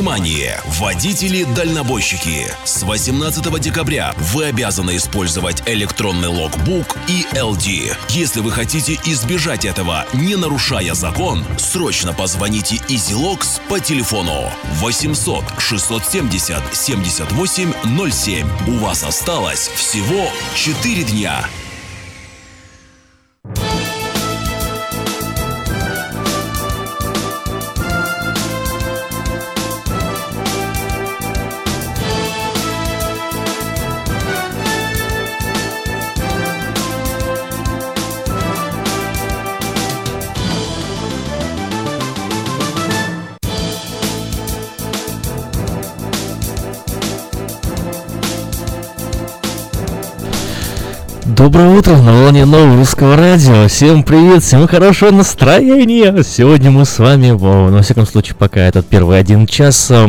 Внимание! Водители-дальнобойщики! С 18 декабря вы обязаны использовать электронный логбук и LD. Если вы хотите избежать этого, не нарушая закон, срочно позвоните EasyLogs по телефону 800 670 78 07. У вас осталось всего 4 дня. Доброе утро на волне нового русского радио. Всем привет, всем хорошего настроения. Сегодня мы с вами, во, всяком случае, пока этот первый один час э,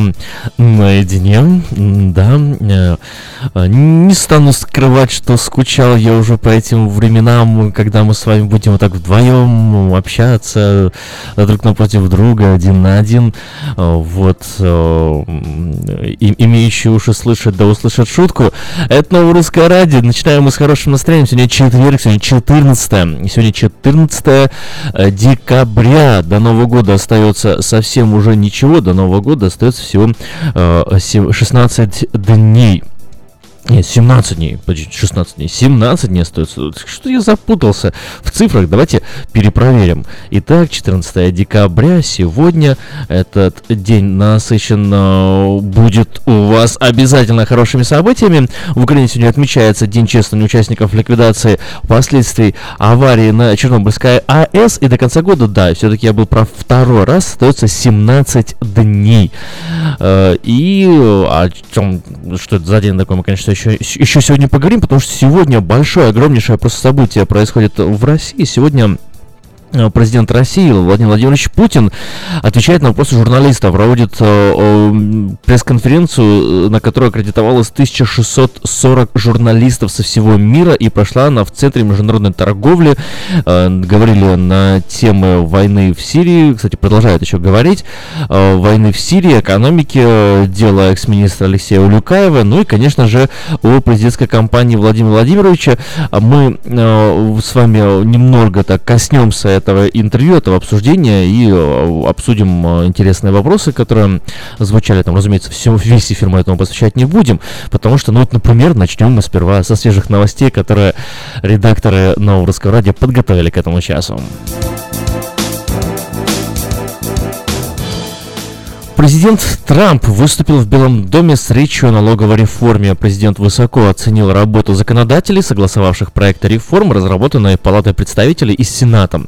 наедине. Да, э, не стану скрывать, что скучал я уже по этим временам, когда мы с вами будем вот так вдвоем общаться друг напротив друга, один на один. Э, вот, э, имеющие уши слышать, да услышат шутку. Это новое русское радио. Начинаем мы с хорошим настроением Сегодня четверг, сегодня 14 сегодня 14 э, декабря. До Нового года остается совсем уже ничего. До Нового года остается всего 16 э, дней. Нет, 17 дней, подожди, 16 дней, 17 дней остается. Что я запутался в цифрах? Давайте перепроверим. Итак, 14 декабря, сегодня этот день насыщен будет у вас обязательно хорошими событиями. В Украине сегодня отмечается День чествования участников ликвидации последствий аварии на Чернобыльской АЭС. И до конца года, да, все-таки я был прав второй раз, остается 17 дней. Э, и о чем, что это за день такой, мы, конечно, еще, еще сегодня поговорим, потому что сегодня большое, огромнейшее просто событие происходит в России. Сегодня президент России Владимир Владимирович Путин отвечает на вопросы журналистов, проводит э, пресс-конференцию, э, на которой аккредитовалось 1640 журналистов со всего мира и прошла она в Центре международной торговли. Э, говорили на темы войны в Сирии, кстати, продолжают еще говорить, э, войны в Сирии, экономики, э, дело экс-министра Алексея Улюкаева, ну и, конечно же, о президентской кампании Владимира Владимировича. Мы э, с вами немного так коснемся этого интервью, этого обсуждения и э, обсудим э, интересные вопросы, которые звучали там, разумеется, все, весь эфир мы этому посвящать не будем, потому что, ну вот, например, начнем мы сперва со свежих новостей, которые редакторы Нового Русского Радио подготовили к этому часу. Президент Трамп выступил в Белом доме с речью о налоговой реформе. Президент высоко оценил работу законодателей, согласовавших проекты реформ, разработанные Палатой представителей и Сенатом.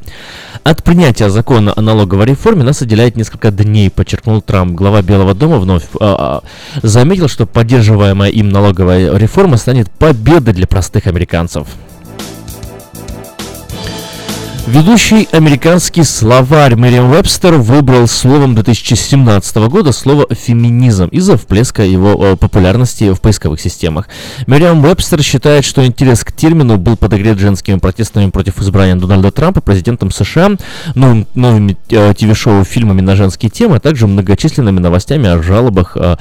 От принятия закона о налоговой реформе нас отделяет несколько дней, подчеркнул Трамп. Глава Белого дома вновь а, заметил, что поддерживаемая им налоговая реформа станет победой для простых американцев. Ведущий американский словарь Мэриам Вебстер выбрал словом 2017 года слово «феминизм» из-за всплеска его э, популярности в поисковых системах. Мэриам Вебстер считает, что интерес к термину был подогрет женскими протестами против избрания Дональда Трампа президентом США, новым, новыми э, ТВ-шоу, фильмами на женские темы, а также многочисленными новостями о жалобах э,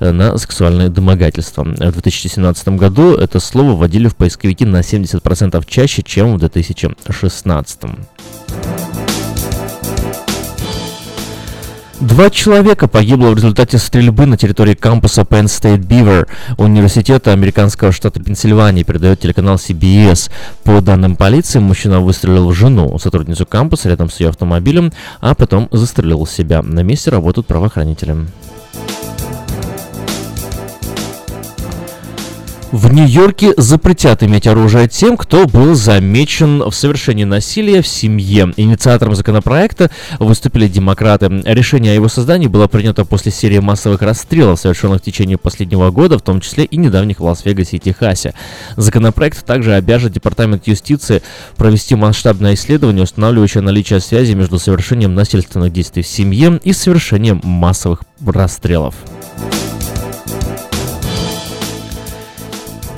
на сексуальное домогательство. В 2017 году это слово вводили в поисковики на 70% чаще, чем в 2016. Два человека погибло в результате стрельбы на территории кампуса Penn State Beaver университета американского штата Пенсильвания, передает телеканал CBS. По данным полиции, мужчина выстрелил в жену, сотрудницу кампуса, рядом с ее автомобилем, а потом застрелил себя. На месте работают правоохранители. В Нью-Йорке запретят иметь оружие тем, кто был замечен в совершении насилия в семье. Инициатором законопроекта выступили демократы. Решение о его создании было принято после серии массовых расстрелов, совершенных в течение последнего года, в том числе и недавних в Лас-Вегасе и Техасе. Законопроект также обяжет Департамент юстиции провести масштабное исследование, устанавливающее наличие связи между совершением насильственных действий в семье и совершением массовых расстрелов.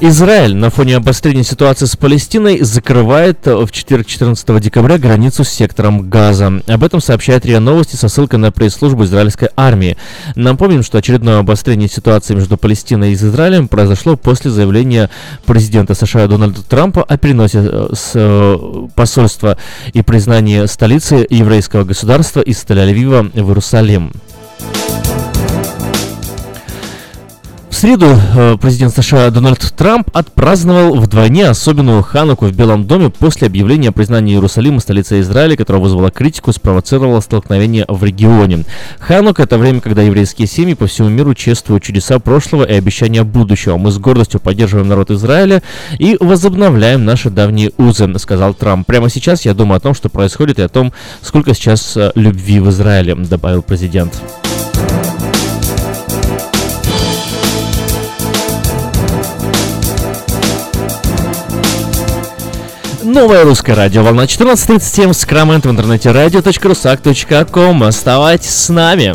Израиль на фоне обострения ситуации с Палестиной закрывает в четверг 14 декабря границу с сектором Газа. Об этом сообщает РИА Новости со ссылкой на пресс-службу израильской армии. Напомним, что очередное обострение ситуации между Палестиной и Израилем произошло после заявления президента США Дональда Трампа о переносе э, с э, посольства и признании столицы еврейского государства из Тель-Авива в Иерусалим. Среду э, президент США Дональд Трамп отпраздновал вдвойне особенную Хануку в Белом доме после объявления о признании Иерусалима столицей Израиля, которая вызвала критику и спровоцировала столкновение в регионе. Ханук – это время, когда еврейские семьи по всему миру чествуют чудеса прошлого и обещания будущего. Мы с гордостью поддерживаем народ Израиля и возобновляем наши давние узы, сказал Трамп. Прямо сейчас я думаю о том, что происходит и о том, сколько сейчас э, любви в Израиле, добавил президент. Новое русское радио, волна 14.37, скрамент в интернете радио.русак.ком. Оставайтесь с нами.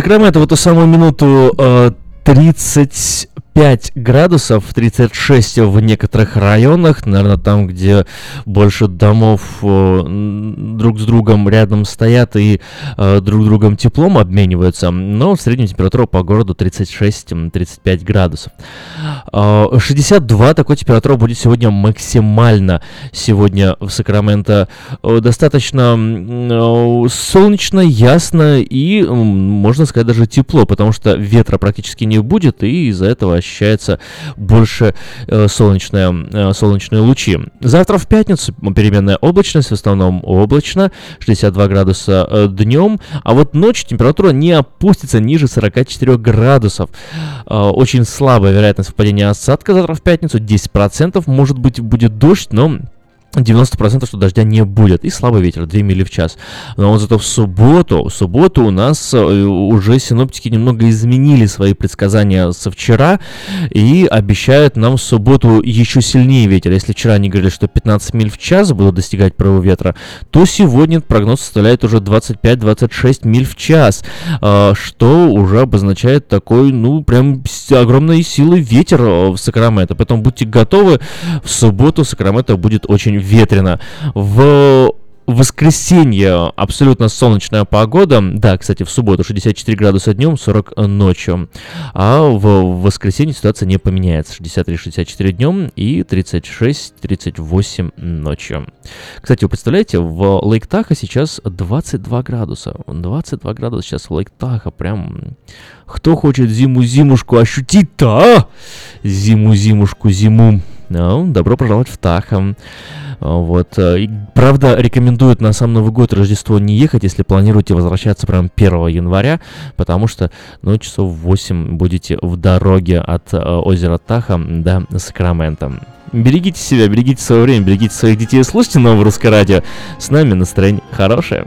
Сакраменто в эту самую минуту э, 30 35 градусов, 36 в некоторых районах, наверное, там, где больше домов э, друг с другом рядом стоят и э, друг другом теплом обмениваются, но в среднем температура по городу 36-35 градусов. Э, 62 такой температура будет сегодня максимально. Сегодня в Сакраменто э, достаточно солнечно, ясно и, можно сказать, даже тепло, потому что ветра практически не будет, и из-за этого ощущается больше э, солнечные, э, солнечные лучи. Завтра в пятницу переменная облачность, в основном облачно, 62 градуса э, днем, а вот ночью температура не опустится ниже 44 градусов. Э, очень слабая вероятность выпадения осадка завтра в пятницу, 10%, может быть будет дождь, но 90% что дождя не будет. И слабый ветер, 2 мили в час. Но вот зато в субботу, в субботу у нас э, уже синоптики немного изменили свои предсказания со вчера и обещают нам в субботу еще сильнее ветер. Если вчера они говорили, что 15 миль в час будут достигать порыва ветра, то сегодня прогноз составляет уже 25-26 миль в час, э, что уже обозначает такой, ну, прям огромной силы ветер э, в Сакраменто. Поэтому будьте готовы, в субботу Сакраменто будет очень ветрено. В воскресенье абсолютно солнечная погода. Да, кстати, в субботу 64 градуса днем, 40 ночью. А в воскресенье ситуация не поменяется. 63-64 днем и 36-38 ночью. Кстати, вы представляете, в Лейк Таха сейчас 22 градуса. 22 градуса сейчас в Лейк Таха. Прям... Кто хочет зиму-зимушку ощутить-то, а? Зиму-зимушку, зиму. Ну, добро пожаловать в Таха. Вот. Э, и, правда, рекомендуют на сам Новый год, Рождество не ехать, если планируете возвращаться прям 1 января, потому что, ну, часов 8 будете в дороге от э, озера Таха до Сакрамента. Берегите себя, берегите свое время, берегите своих детей, слушайте новое русское радио. С нами настроение хорошее.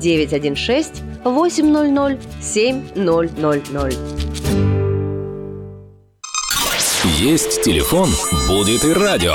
916 800 7000. Есть телефон, будет и радио.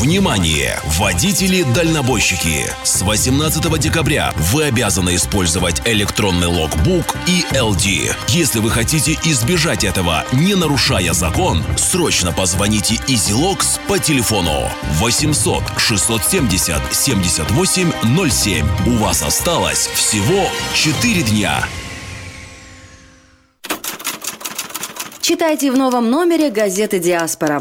Внимание! Водители-дальнобойщики! С 18 декабря вы обязаны использовать электронный логбук и LD. Если вы хотите избежать этого, не нарушая закон, срочно позвоните EasyLogs по телефону 800 670 78 07. У вас осталось всего 4 дня. Читайте в новом номере газеты «Диаспора».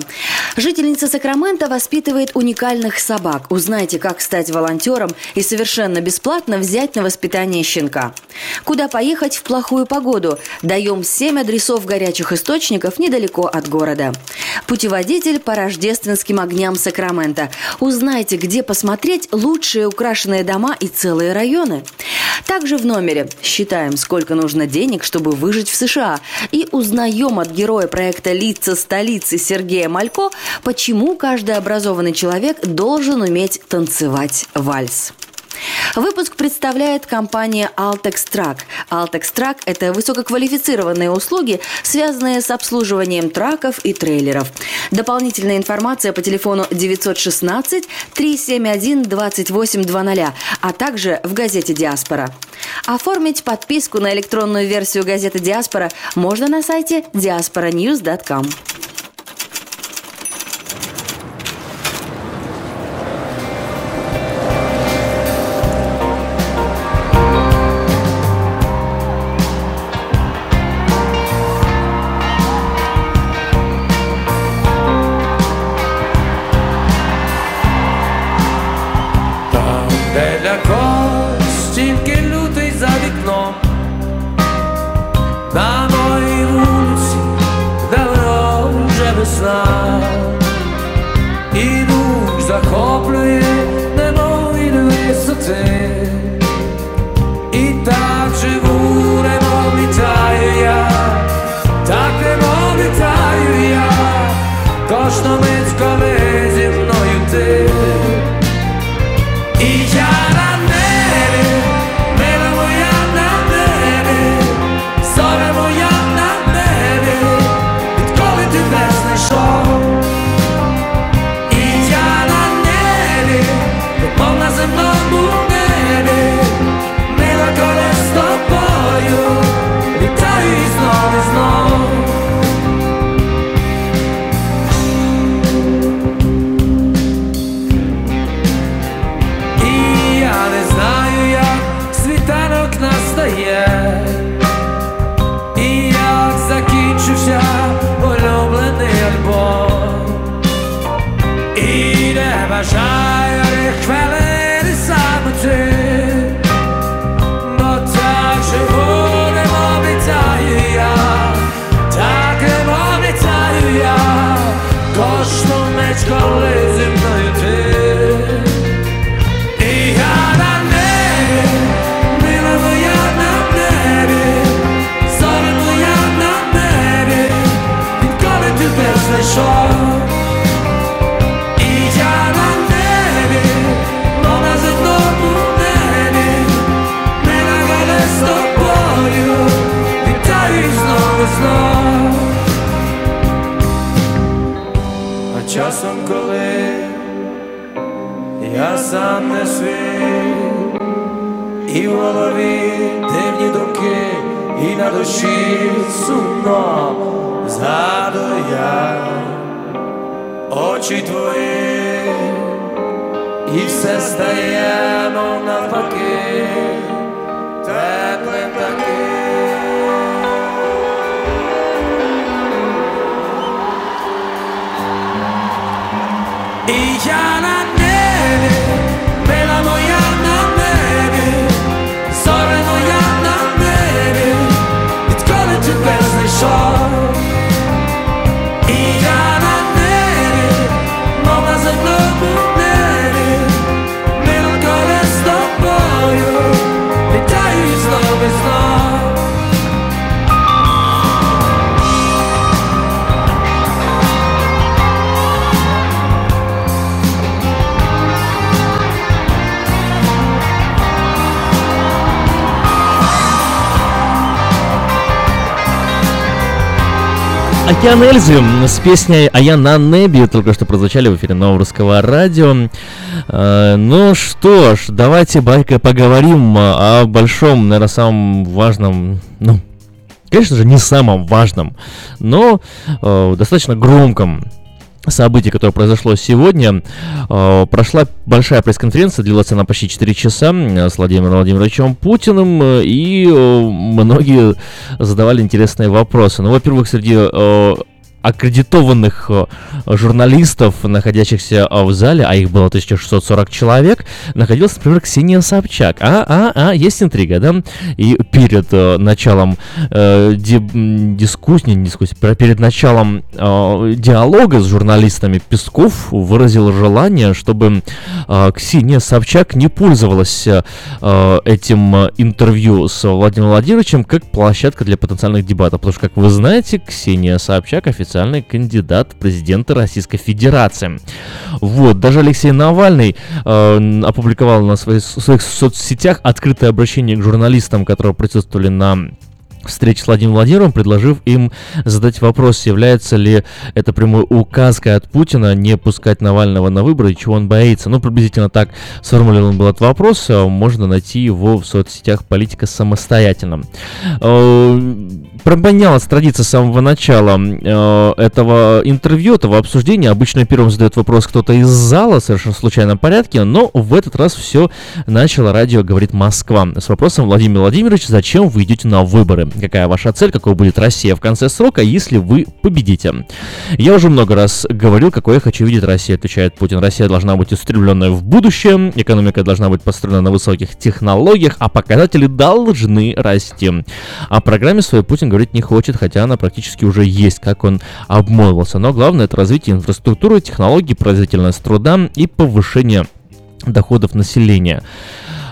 Жительница Сакрамента воспитывает уникальных собак. Узнайте, как стать волонтером и совершенно бесплатно взять на воспитание щенка. Куда поехать в плохую погоду? Даем 7 адресов горячих источников недалеко от города. Путеводитель по рождественским огням Сакрамента. Узнайте, где посмотреть лучшие украшенные дома и целые районы. Также в номере считаем, сколько нужно денег, чтобы выжить в США. И узнаем от героя проекта «Лица столицы» Сергея Малько, почему каждый образованный человек должен уметь танцевать вальс. Выпуск представляет компания Altex Track. Altex Track – это высококвалифицированные услуги, связанные с обслуживанием траков и трейлеров. Дополнительная информация по телефону 916 371 2820, а также в газете «Диаспора». Оформить подписку на электронную версию газеты «Диаспора» можно на сайте diasporanews.com. очі твої, і все стає, мов навпаки, теплим таким. І я на Океан Эльзы с песней «А я на небе» только что прозвучали в эфире нового русского радио. Э, ну что ж, давайте байка поговорим о большом, наверное, самом важном, ну, конечно же, не самом важном, но э, достаточно громком событие, которое произошло сегодня. Э, прошла большая пресс-конференция, длилась она почти 4 часа с Владимиром Владимировичем Путиным, э, и э, многие задавали интересные вопросы. Ну, во-первых, среди аккредитованных э, журналистов, находящихся э, в зале, а их было 1640 человек, находилась, например, Ксения Собчак. А, а, а, есть интрига, да? И перед э, началом э, ди, дискуссии, не дискуссии, перед началом э, диалога с журналистами Песков выразил желание, чтобы э, Ксения Собчак не пользовалась э, этим интервью с Владимиром Владимировичем как площадка для потенциальных дебатов, потому что, как вы знаете, Ксения Собчак официально официальный кандидат в президенты Российской Федерации. Вот, даже Алексей Навальный э, опубликовал на своих, своих соцсетях открытое обращение к журналистам, которые присутствовали на встречи с Владимиром Владимировым, предложив им задать вопрос, является ли это прямой указкой от Путина не пускать Навального на выборы, чего он боится. Ну, приблизительно так сформулирован был этот вопрос. А можно найти его в соцсетях политика самостоятельно. Э, пробонялась традиция с самого начала э, этого интервью, этого обсуждения. Обычно первым задает вопрос кто-то из зала, совершенно в случайном порядке, но в этот раз все начало радио «Говорит Москва» с вопросом Владимир Владимирович, зачем вы идете на выборы? Какая ваша цель, какой будет Россия в конце срока, если вы победите. Я уже много раз говорил, какой я хочу видеть Россию, отвечает Путин. Россия должна быть устремленная в будущее, экономика должна быть построена на высоких технологиях, а показатели должны расти. О программе своей Путин говорить не хочет, хотя она практически уже есть, как он обмолвился. Но главное это развитие инфраструктуры, технологий, производительность труда и повышение доходов населения.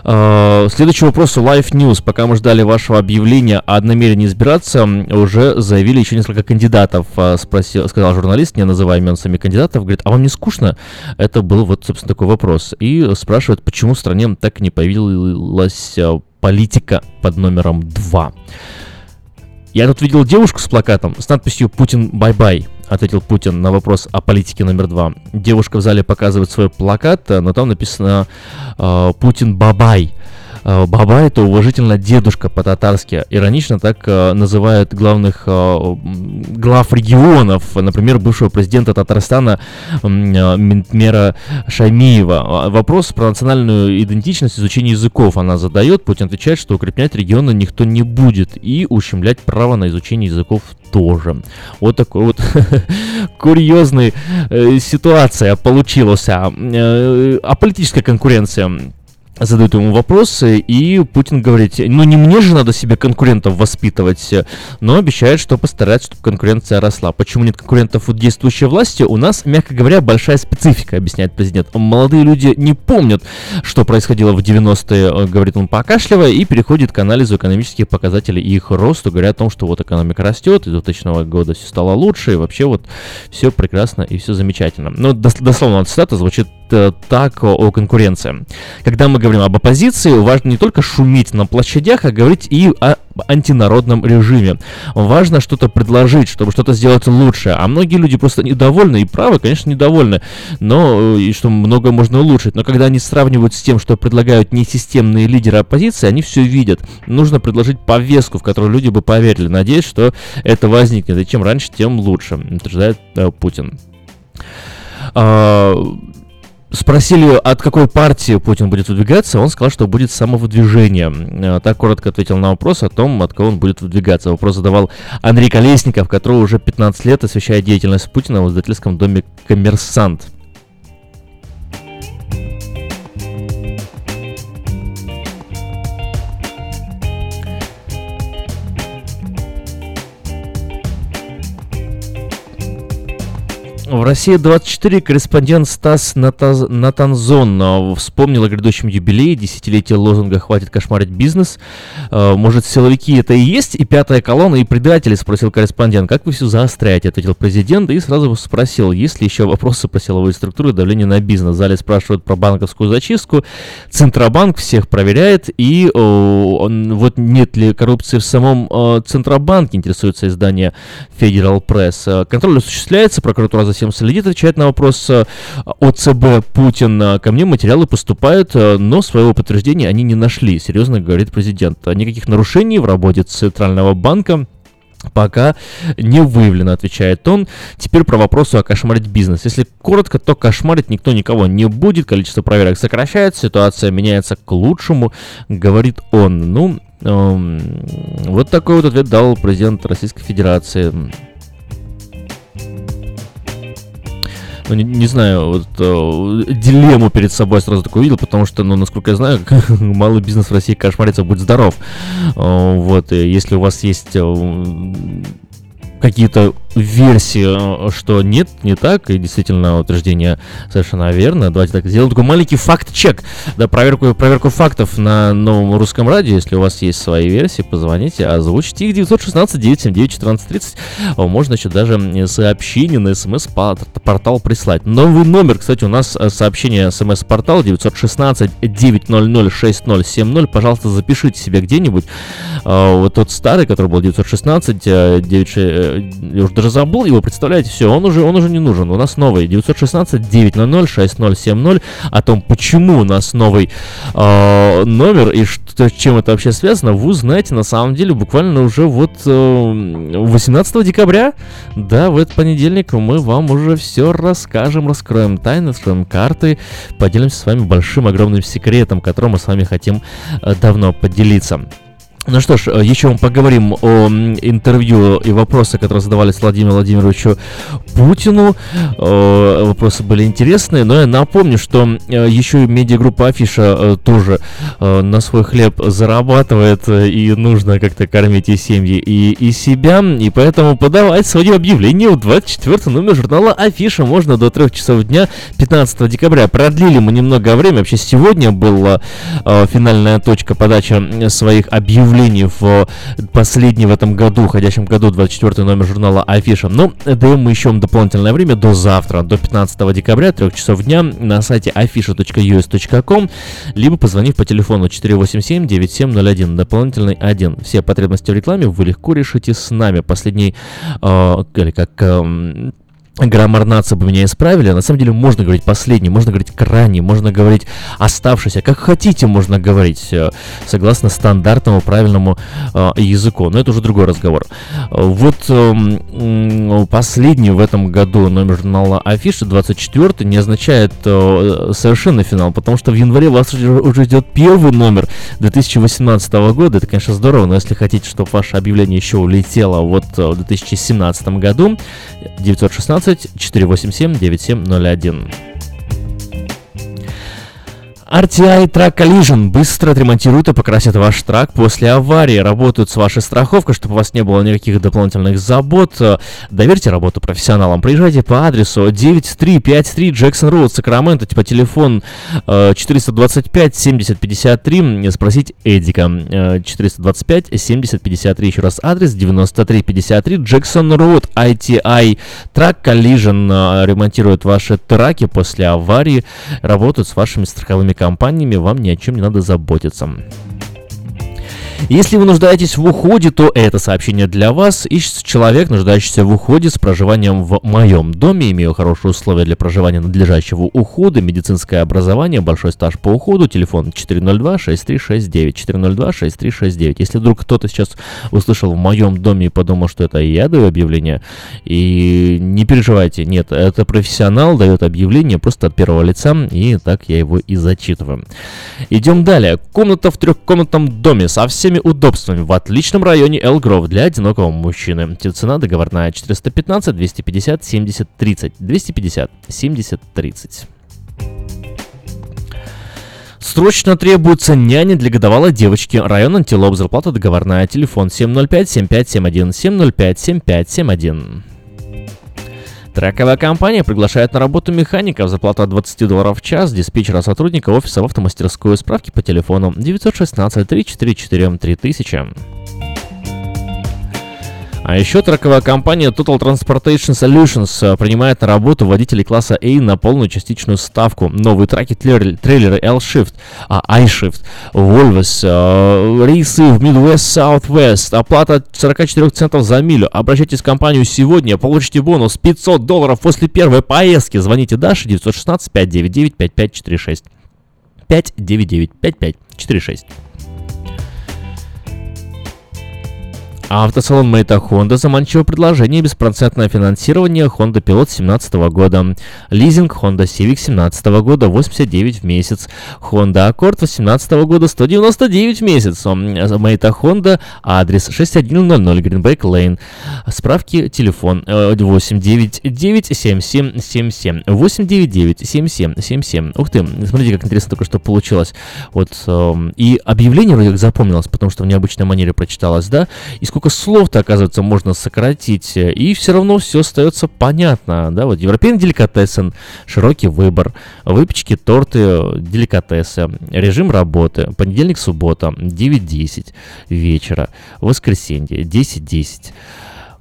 Uh, следующий вопрос Live News. Пока мы ждали вашего объявления о намерении избираться, уже заявили еще несколько кандидатов. Uh, спросил, сказал журналист, не называя имен самих кандидатов, говорит, а вам не скучно? Это был вот, собственно, такой вопрос. И спрашивает, почему в стране так не появилась uh, политика под номером 2. Я тут видел девушку с плакатом с надписью «Путин bye-bye» ответил Путин на вопрос о политике номер два. Девушка в зале показывает свой плакат, но там написано э, «Путин бабай». Э, Бабай это уважительно дедушка по-татарски. Иронично так э, называют главных э, глав регионов, например, бывшего президента Татарстана Минтимера Шаймиева. Вопрос про национальную идентичность, изучение языков она задает. Путин отвечает, что укреплять регионы никто не будет и ущемлять право на изучение языков тоже. Вот такой вот курьезная ситуация получилась. Э, а политическая конкуренция задают ему вопросы, и Путин говорит, ну не мне же надо себе конкурентов воспитывать, но обещает, что постарается, чтобы конкуренция росла. Почему нет конкурентов у действующей власти? У нас, мягко говоря, большая специфика, объясняет президент. Молодые люди не помнят, что происходило в 90-е, э, говорит он покашливая, и переходит к анализу экономических показателей и их росту, говоря о том, что вот экономика растет, и 2000 года все стало лучше, и вообще вот все прекрасно и все замечательно. Ну, дословно цитата звучит Э, так о конкуренции. Когда мы говорим об оппозиции, важно не только шуметь на площадях, а говорить и о антинародном режиме. Важно что-то предложить, чтобы что-то сделать лучше. А многие люди просто недовольны, и правы, конечно, недовольны, но э, и что много можно улучшить. Но когда они сравнивают с тем, что предлагают несистемные лидеры оппозиции, они все видят. Нужно предложить повестку, в которую люди бы поверили. Надеюсь, что это возникнет. И чем раньше, тем лучше, утверждает э, Путин. А, Спросили, от какой партии Путин будет выдвигаться, он сказал, что будет самовыдвижение. Э, так коротко ответил на вопрос о том, от кого он будет выдвигаться. Вопрос задавал Андрей Колесников, который уже 15 лет освещает деятельность Путина в издательском доме «Коммерсант». В России 24 корреспондент Стас. Натанзон э, вспомнил о грядущем юбилее, десятилетие лозунга «Хватит кошмарить бизнес». Э, может, силовики это и есть, и пятая колонна, и предатели, спросил корреспондент. Как вы все заостряете, ответил президент, и сразу спросил, есть ли еще вопросы по силовой структуре давления на бизнес. В зале спрашивают про банковскую зачистку. Центробанк всех проверяет, и о, вот нет ли коррупции в самом о, Центробанке, интересуется издание Federal Press. Контроль осуществляется, прокуратура за всем следит, отвечает на вопрос э, ОЦБ Путин. Ко мне материалы поступают, э, но своего подтверждения они не нашли, серьезно говорит президент. Никаких нарушений в работе Центрального банка пока не выявлено, отвечает он. Теперь про вопрос о кошмарить бизнес. Если коротко, то кошмарить никто никого не будет, количество проверок сокращается, ситуация меняется к лучшему, говорит он. Ну, эм, вот такой вот ответ дал президент Российской Федерации. Ну, не, не знаю, вот э, дилемму перед собой сразу такой увидел, потому что, ну, насколько я знаю, малый бизнес в России кошмарится, будь здоров. Э, вот, если у вас есть э, какие-то версии, э, что нет, не так, и действительно утверждение совершенно верно. Давайте так сделаем такой маленький факт-чек, да, проверку, проверку фактов на новом русском радио. Если у вас есть свои версии, позвоните, озвучите их 916 979 1430. Можно еще даже сообщение на смс-портал прислать. Новый номер, кстати, у нас э, сообщение смс-портал 916 900 6070. Пожалуйста, запишите себе где-нибудь. Э, вот тот старый, который был 916 9, я уже даже забыл его, представляете, все, он уже, он уже не нужен. У нас новый 916 900 6070 о том, почему у нас новый э, номер и что, чем это вообще связано, вы узнаете на самом деле буквально уже вот э, 18 декабря, да, в этот понедельник мы вам уже все расскажем, раскроем тайны, раскроем карты, поделимся с вами большим огромным секретом, которым мы с вами хотим э, давно поделиться. Ну что ж, э, еще мы поговорим о интервью и вопросы, которые задавались Владимиру Владимировичу Путину. Э, вопросы были интересные, но я напомню, что э, еще и медиагруппа Афиша тоже на свой хлеб зарабатывает, и нужно как-то кормить и семьи, и, и себя, и поэтому подавать свои объявления в 24 номер журнала Афиша можно до 3 часов дня 15 декабря. Продлили мы немного время, вообще сегодня была финальная точка подачи своих объявлений объявлений в последний в этом году, ходящем году, 24 номер журнала Афиша. Но даем мы еще дополнительное время до завтра, до 15 декабря, 3 часов дня на сайте afisha.us.com, либо позвонив по телефону 487-9701, дополнительный 1. Все потребности в рекламе вы легко решите с нами. Последний, э, как... Э, граммар нации бы меня исправили. На самом деле можно говорить последний, можно говорить крайний, можно говорить оставшийся, как хотите можно говорить, э, согласно стандартному правильному э, языку. Но это уже другой разговор. Вот э, последний в этом году номер журнала Афиша 24 не означает э, совершенно финал, потому что в январе вас уже ждет первый номер 2018 года. Это, конечно, здорово, но если хотите, чтобы ваше объявление еще улетело вот э, в 2017 году, 916 487 9701. RTI Track Collision быстро отремонтируют и покрасят ваш трак после аварии. Работают с вашей страховкой, чтобы у вас не было никаких дополнительных забот. Доверьте работу профессионалам. Приезжайте по адресу 9353 Джексон Роуд, Сакраменто, типа телефон 425 70 53. Спросить Эдика. 425 70 53. Еще раз адрес 9353 Джексон Роуд. ITI Track Collision э, ремонтируют ваши траки после аварии. Работают с вашими страховыми компаниями компаниями вам ни о чем не надо заботиться. Если вы нуждаетесь в уходе, то это сообщение для вас. Ищется человек, нуждающийся в уходе с проживанием в моем доме. Имею хорошие условия для проживания надлежащего ухода, медицинское образование, большой стаж по уходу. Телефон 402-6369. 402-6369. Если вдруг кто-то сейчас услышал в моем доме и подумал, что это я даю объявление, и не переживайте, нет, это профессионал дает объявление просто от первого лица, и так я его и зачитываю. Идем далее. Комната в трехкомнатном доме со всеми всеми удобствами в отличном районе Элгров для одинокого мужчины. Цена договорная 415 250 70 30. 250 70 30. Срочно требуется няня для годовалой девочки. Район Антилоп. Зарплата договорная. Телефон 705 7571 705 7571. Трековая компания приглашает на работу механиков. Заплата от 20 долларов в час. Диспетчера сотрудника офиса в автомастерскую. Справки по телефону 916 344 3000. А еще траковая компания Total Transportation Solutions э, принимает на работу водителей класса A на полную частичную ставку. Новые траки, трейлеры L-Shift, а, I-Shift, Volvos, э, рейсы в Midwest, Southwest, оплата 44 центов за милю. Обращайтесь в компанию сегодня, получите бонус 500 долларов после первой поездки. Звоните Даше 916 599 5546. 599 5546. Автосалон Мэйта Honda заманчиво предложение беспроцентное финансирование Honda Pilot 2017 года. Лизинг Honda Civic 2017 года 89 в месяц. Honda Accord 2018 года 199 в месяц. Мэйта Honda адрес 6100 Greenback Lane. Справки телефон 8997777 8997777. Ух ты, смотрите, как интересно только что получилось. Вот эм, и объявление вроде как запомнилось, потому что в необычной манере прочиталось, да? И сколько слов-то, оказывается, можно сократить, и все равно все остается понятно, да, вот европейный деликатесен, широкий выбор, выпечки, торты, деликатесы, режим работы, понедельник, суббота, 9-10 вечера, воскресенье, 10-10,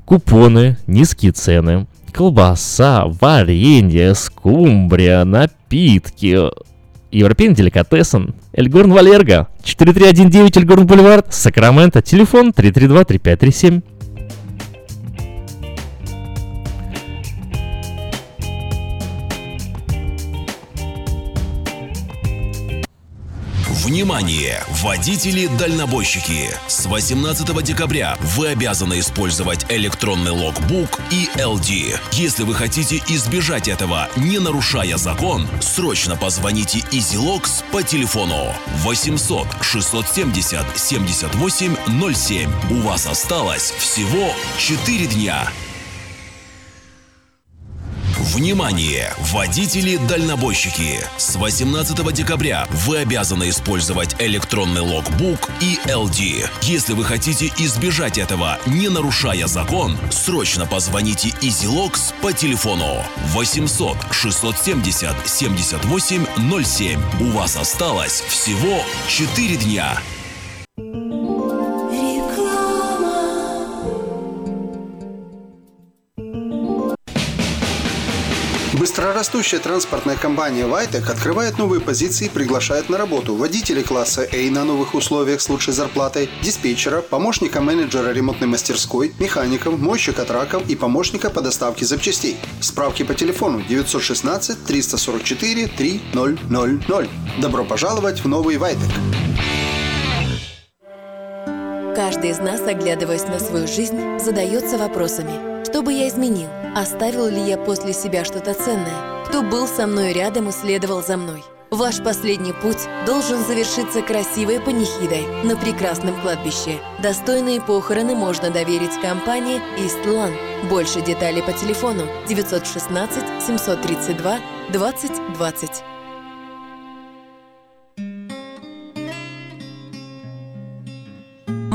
купоны, низкие цены, колбаса, варенье, скумбрия, напитки, Европейный деликатесен, Эльгорн Валерго, 4319 Эльгорн Бульвар, Сакраменто, телефон 332-3537. Внимание! Водители-дальнобойщики! С 18 декабря вы обязаны использовать электронный логбук и LD. Если вы хотите избежать этого, не нарушая закон, срочно позвоните EasyLogs по телефону 800 670 78 07. У вас осталось всего 4 дня. Внимание! Водители-дальнобойщики! С 18 декабря вы обязаны использовать электронный логбук и LD. Если вы хотите избежать этого, не нарушая закон, срочно позвоните EasyLogs по телефону 800 670 78 07. У вас осталось всего 4 дня. Быстрорастущая транспортная компания Вайтек открывает новые позиции и приглашает на работу водителей класса A на новых условиях с лучшей зарплатой, диспетчера, помощника менеджера ремонтной мастерской, механиков, мойщика траков и помощника по доставке запчастей. Справки по телефону 916 344 3000. Добро пожаловать в новый Вайтек! Каждый из нас, оглядываясь на свою жизнь, задается вопросами. Что бы я изменил? Оставил ли я после себя что-то ценное? Кто был со мной рядом и следовал за мной? Ваш последний путь должен завершиться красивой панихидой на прекрасном кладбище. Достойные похороны можно доверить компании Eastland. Больше деталей по телефону 916 732 2020.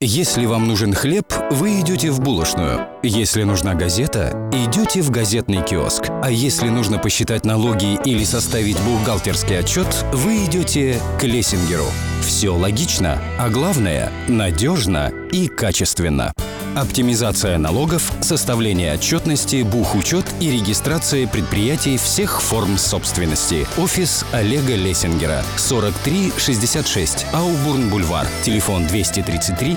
Если вам нужен хлеб, вы идете в булочную. Если нужна газета, идете в газетный киоск. А если нужно посчитать налоги или составить бухгалтерский отчет, вы идете к Лессингеру. Все логично, а главное – надежно и качественно. Оптимизация налогов, составление отчетности, бухучет и регистрация предприятий всех форм собственности. Офис Олега Лессингера. 4366 Аубурн-Бульвар. Телефон 233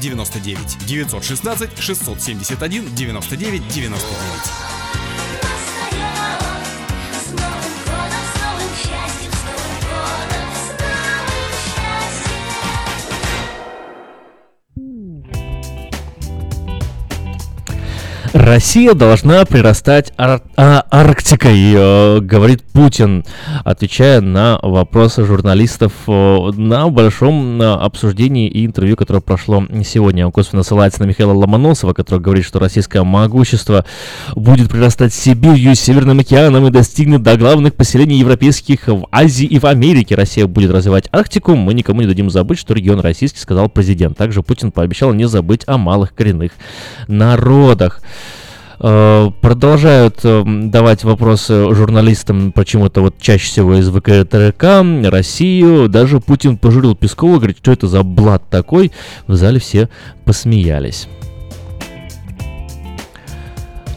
99 916 671 99 99. Россия должна прирастать ар- а- Арктикой, э, говорит Путин, отвечая на вопросы журналистов э, на большом э, обсуждении и интервью, которое прошло сегодня. Он косвенно ссылается на Михаила Ломоносова, который говорит, что российское могущество будет прирастать Сибирью, Северным океаном и достигнет до главных поселений европейских в Азии и в Америке. Россия будет развивать Арктику, мы никому не дадим забыть, что регион российский, сказал президент. Также Путин пообещал не забыть о малых коренных народах. Э, продолжают э, давать вопросы журналистам почему-то вот чаще всего из ВКТРК, Россию. Даже Путин пожурил Пескова, говорит, что это за блат такой. В зале все посмеялись.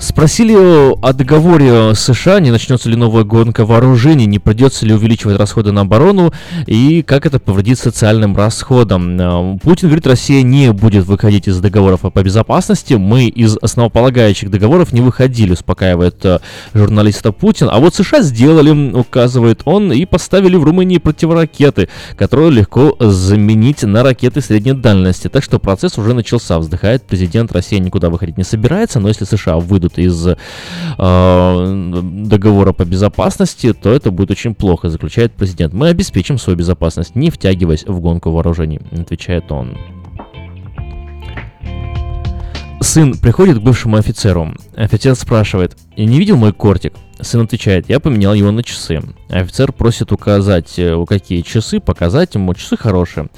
Спросили о договоре США, не начнется ли новая гонка вооружений, не придется ли увеличивать расходы на оборону и как это повредит социальным расходам. Э, Путин говорит, Россия не будет выходить из договоров по безопасности. Мы из основополагающих договоров не выходили, успокаивает э, журналиста Путин. А вот США сделали, указывает он, и поставили в Румынии противоракеты, которые легко заменить на ракеты средней дальности. Так что процесс уже начался, вздыхает президент. Россия никуда выходить не собирается, но если США выйдут из э, договора по безопасности, то это будет очень плохо, заключает президент. Мы обеспечим свою безопасность, не втягиваясь в гонку вооружений, отвечает он. Сын приходит к бывшему офицеру. Офицер спрашивает, «Я не видел мой кортик?» Сын отвечает, я поменял его на часы. Офицер просит указать, э, какие часы, показать ему, часы хорошие.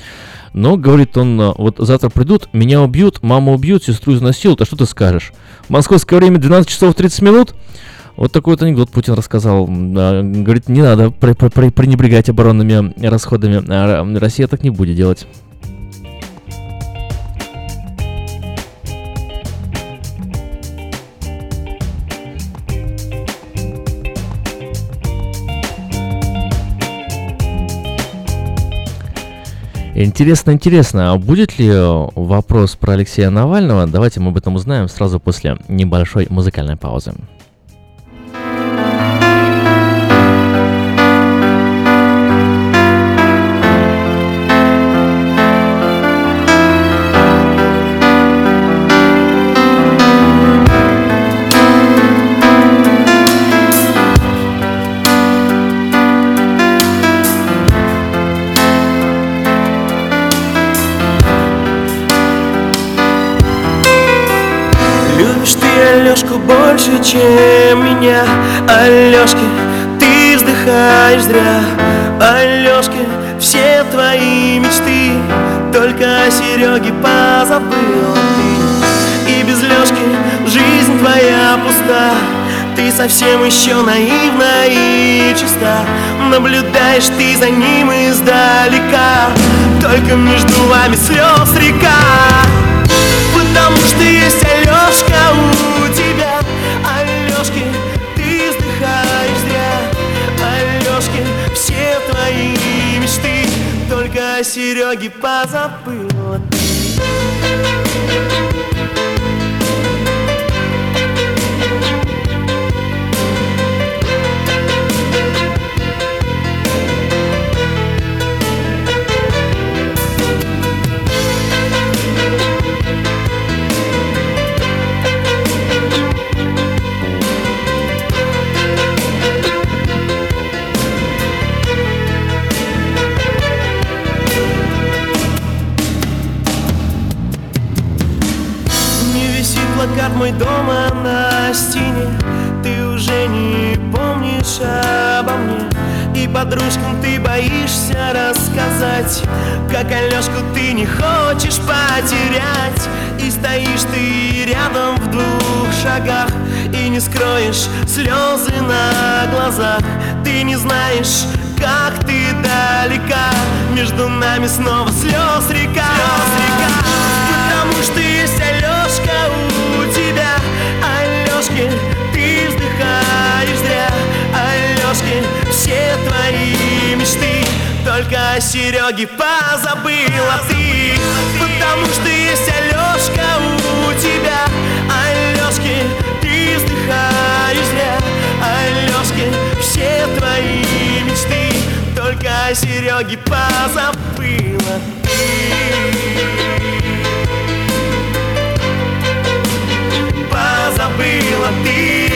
Но, говорит он, вот завтра придут, меня убьют, маму убьют, сестру изнасилуют, а что ты скажешь? Московское время 12 часов 30 минут? Вот такой вот анекдот Путин рассказал. Говорит, не надо пренебрегать оборонными расходами. А Россия так не будет делать. Интересно, интересно, а будет ли вопрос про Алексея Навального? Давайте мы об этом узнаем сразу после небольшой музыкальной паузы. Больше, чем меня Алешки, ты вздыхаешь зря. Алешки, все твои мечты Только о Сереге позабыл ты И без Лешки жизнь твоя пуста ты совсем еще наивна и чиста. Наблюдаешь ты за ним издалека Только между вами слез река. Потому что есть о Сереге позабыла мой дома на стене Ты уже не помнишь обо мне. И подружкам ты боишься рассказать Как Алешку ты не хочешь потерять. И стоишь ты рядом в двух шагах И не скроешь слезы на глазах. Ты не знаешь, как ты далека. Между нами снова слез река, слез река. Потому что Алешки, все твои мечты. Только о Сереге позабыла ты. Потому что есть Алешка у тебя. Алешки, ты вздыхаешь зря. Алешки, все твои мечты. Только о Сереге позабыла ты. Позабыла ты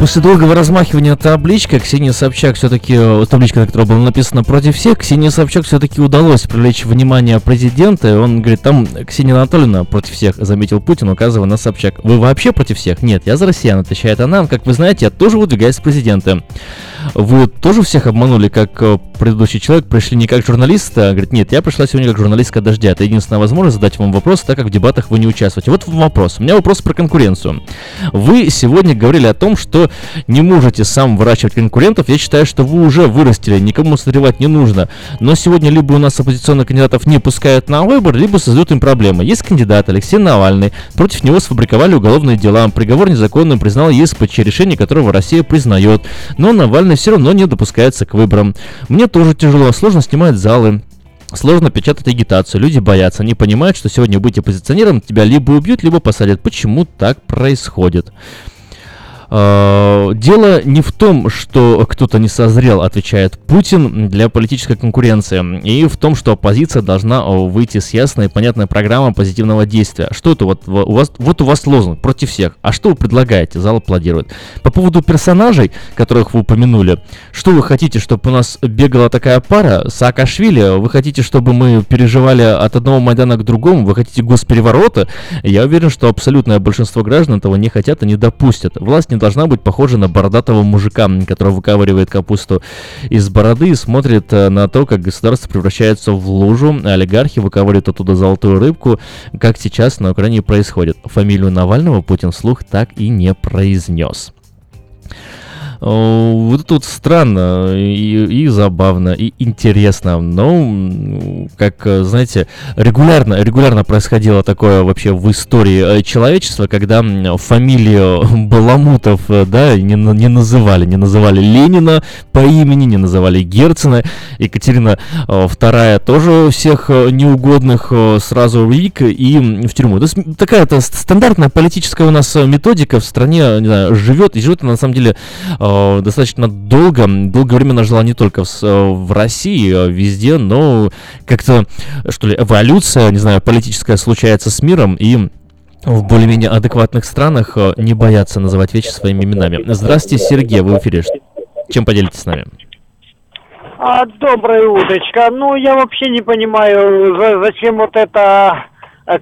После долгого размахивания табличкой Ксения Собчак все-таки, табличка, на которой было написано против всех, Ксения Собчак все-таки удалось привлечь внимание президента. Он говорит, там Ксения Анатольевна против всех, заметил Путин, указывая на Собчак. Вы вообще против всех? Нет, я за россиян, отвечает она. Как вы знаете, я тоже выдвигаюсь в президенты. Вы тоже всех обманули, как э, предыдущий человек, пришли не как журналист, а говорит, нет, я пришла сегодня как журналистка дождя. Это единственная возможность задать вам вопрос, так как в дебатах вы не участвуете. Вот вопрос. У меня вопрос про конкуренцию. Вы сегодня говорили о том, что не можете сам выращивать конкурентов. Я считаю, что вы уже вырастили, никому созревать не нужно. Но сегодня либо у нас оппозиционных кандидатов не пускают на выбор, либо создают им проблемы. Есть кандидат Алексей Навальный. Против него сфабриковали уголовные дела. Приговор незаконным признал ЕСПЧ, решение которого Россия признает. Но Навальный все равно не допускается к выборам. Мне тоже тяжело, сложно снимать залы. Сложно печатать агитацию, люди боятся, они понимают, что сегодня быть оппозиционером тебя либо убьют, либо посадят. Почему так происходит? Дело не в том, что кто-то не созрел, отвечает Путин, для политической конкуренции, и в том, что оппозиция должна выйти с ясной и понятной программой позитивного действия. Что это вот у вас, вот у вас лозунг против всех. А что вы предлагаете? Зал аплодирует. По поводу персонажей, которых вы упомянули, что вы хотите, чтобы у нас бегала такая пара Саакашвили? Вы хотите, чтобы мы переживали от одного Майдана к другому? Вы хотите госпереворота? Я уверен, что абсолютное большинство граждан этого не хотят и не допустят. Власть не должна быть похожа на бородатого мужика, который выковыривает капусту из бороды и смотрит э, на то, как государство превращается в лужу, а олигархи выковыривают оттуда золотую рыбку, как сейчас на Украине происходит. Фамилию Навального Путин вслух так и не произнес. Вот вот странно и, и забавно, и интересно. Но, как, знаете, регулярно, регулярно происходило такое вообще в истории э, человечества, когда фамилию Баламутов, э, да, не, не называли. Не называли Ленина по имени, не называли Герцена. Екатерина II тоже всех э, неугодных сразу в ВИК и в тюрьму. То есть такая-то стандартная политическая у нас методика в стране, не знаю, живет, и живет на самом деле Э, достаточно долго, долгое время она жила не только в, э, в России, а везде, но как-то, что ли, эволюция, не знаю, политическая случается с миром, и в более-менее адекватных странах э, не боятся называть вещи своими именами. Здравствуйте, Сергей, вы в эфире. Чем поделитесь с нами? А, доброе уточка. Ну, я вообще не понимаю, зачем вот эта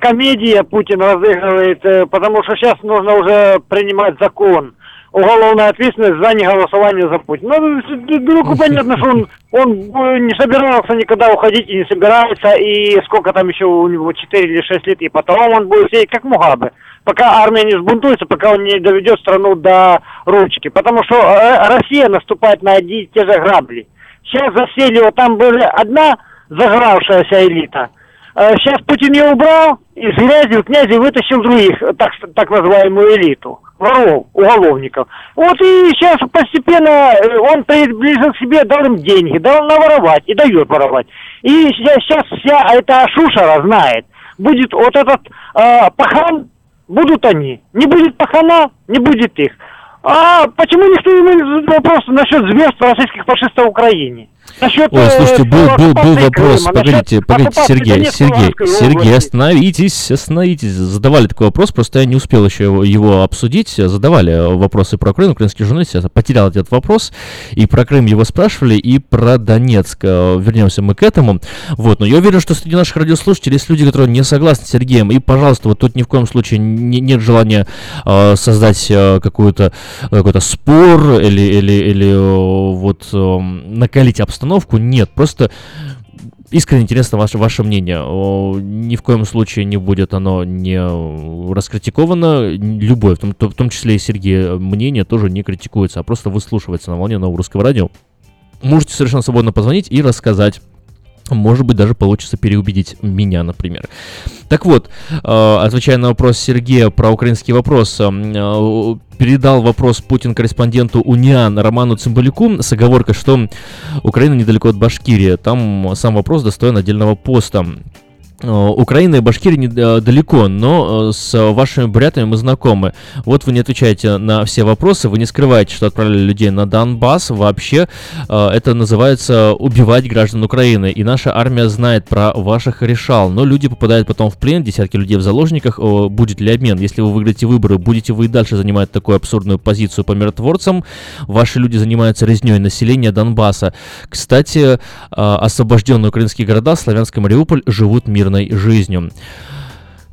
комедия Путин разыгрывает, потому что сейчас нужно уже принимать закон уголовная ответственность за неголосование за Путина. Ну, дураку понятно, что он, он э, не собирался никогда уходить и не собирается, и сколько там еще у него, 4 или 6 лет, и потом он будет сидеть как Мугабе. Пока армия не сбунтуется, пока он не доведет страну до ручки. Потому что э, Россия наступает на одни и те же грабли. Сейчас засели, вот там была одна загравшаяся элита. Э, сейчас Путин ее убрал, из грязи в князи вытащил других, так, так называемую элиту воров, уголовников. Вот и сейчас постепенно э, он приблизил к себе, дал им деньги, дал наворовать и дает воровать. И сейчас, вся эта шушера знает, будет вот этот э, пахан, будут они. Не будет пахана, не будет их. А почему никто не задает вопрос насчет зверств российских фашистов в Украине? Насчет, Ой, э, слушайте, был, был, был вопрос. Крыма, Погодите, насчет погодите, Сергей, Сергей, Сергей, остановитесь, остановитесь. Задавали такой вопрос, просто я не успел еще его, его обсудить. Задавали вопросы про Украину, украинские журналисты, я потерял этот вопрос. И про Крым его спрашивали, и про Донецк. Э, Вернемся мы к этому. Вот, но я уверен, что среди наших радиослушателей есть люди, которые не согласны с Сергеем. И, пожалуйста, вот тут ни в коем случае не- нет желания э, создать э, какую-то какой-то спор или, или, или э, вот э, накалить обстановку. Нет, просто искренне интересно ваше, ваше мнение. Ни в коем случае не будет оно не э, раскритиковано. Любое, в том, в том числе и Сергея, мнение тоже не критикуется, а просто выслушивается на волне нового русского радио. Можете совершенно свободно позвонить и рассказать. Может быть, даже получится переубедить меня, например. Так вот, э, отвечая на вопрос Сергея про украинский вопрос, э, э, передал вопрос Путин корреспонденту УНИАН Роману Цымбалюку с оговоркой, что Украина недалеко от Башкирии. Там сам вопрос достоин отдельного поста. Э, Украина и Башкирия не- э, но э, с вашими бурятами мы знакомы. Вот вы не отвечаете на все вопросы, вы не скрываете, что отправляли людей на Донбасс. Вообще, это называется убивать граждан Украины. И наша армия знает про ваших решал. Но люди попадают потом в плен, десятки людей в заложниках. Будет ли обмен? Если вы выиграете выборы, будете вы и дальше занимать такую абсурдную позицию по миротворцам? Ваши люди занимаются резней населения Донбасса. Кстати, освобожденные украинские города, Славянск и Мариуполь, живут мирной жизнью.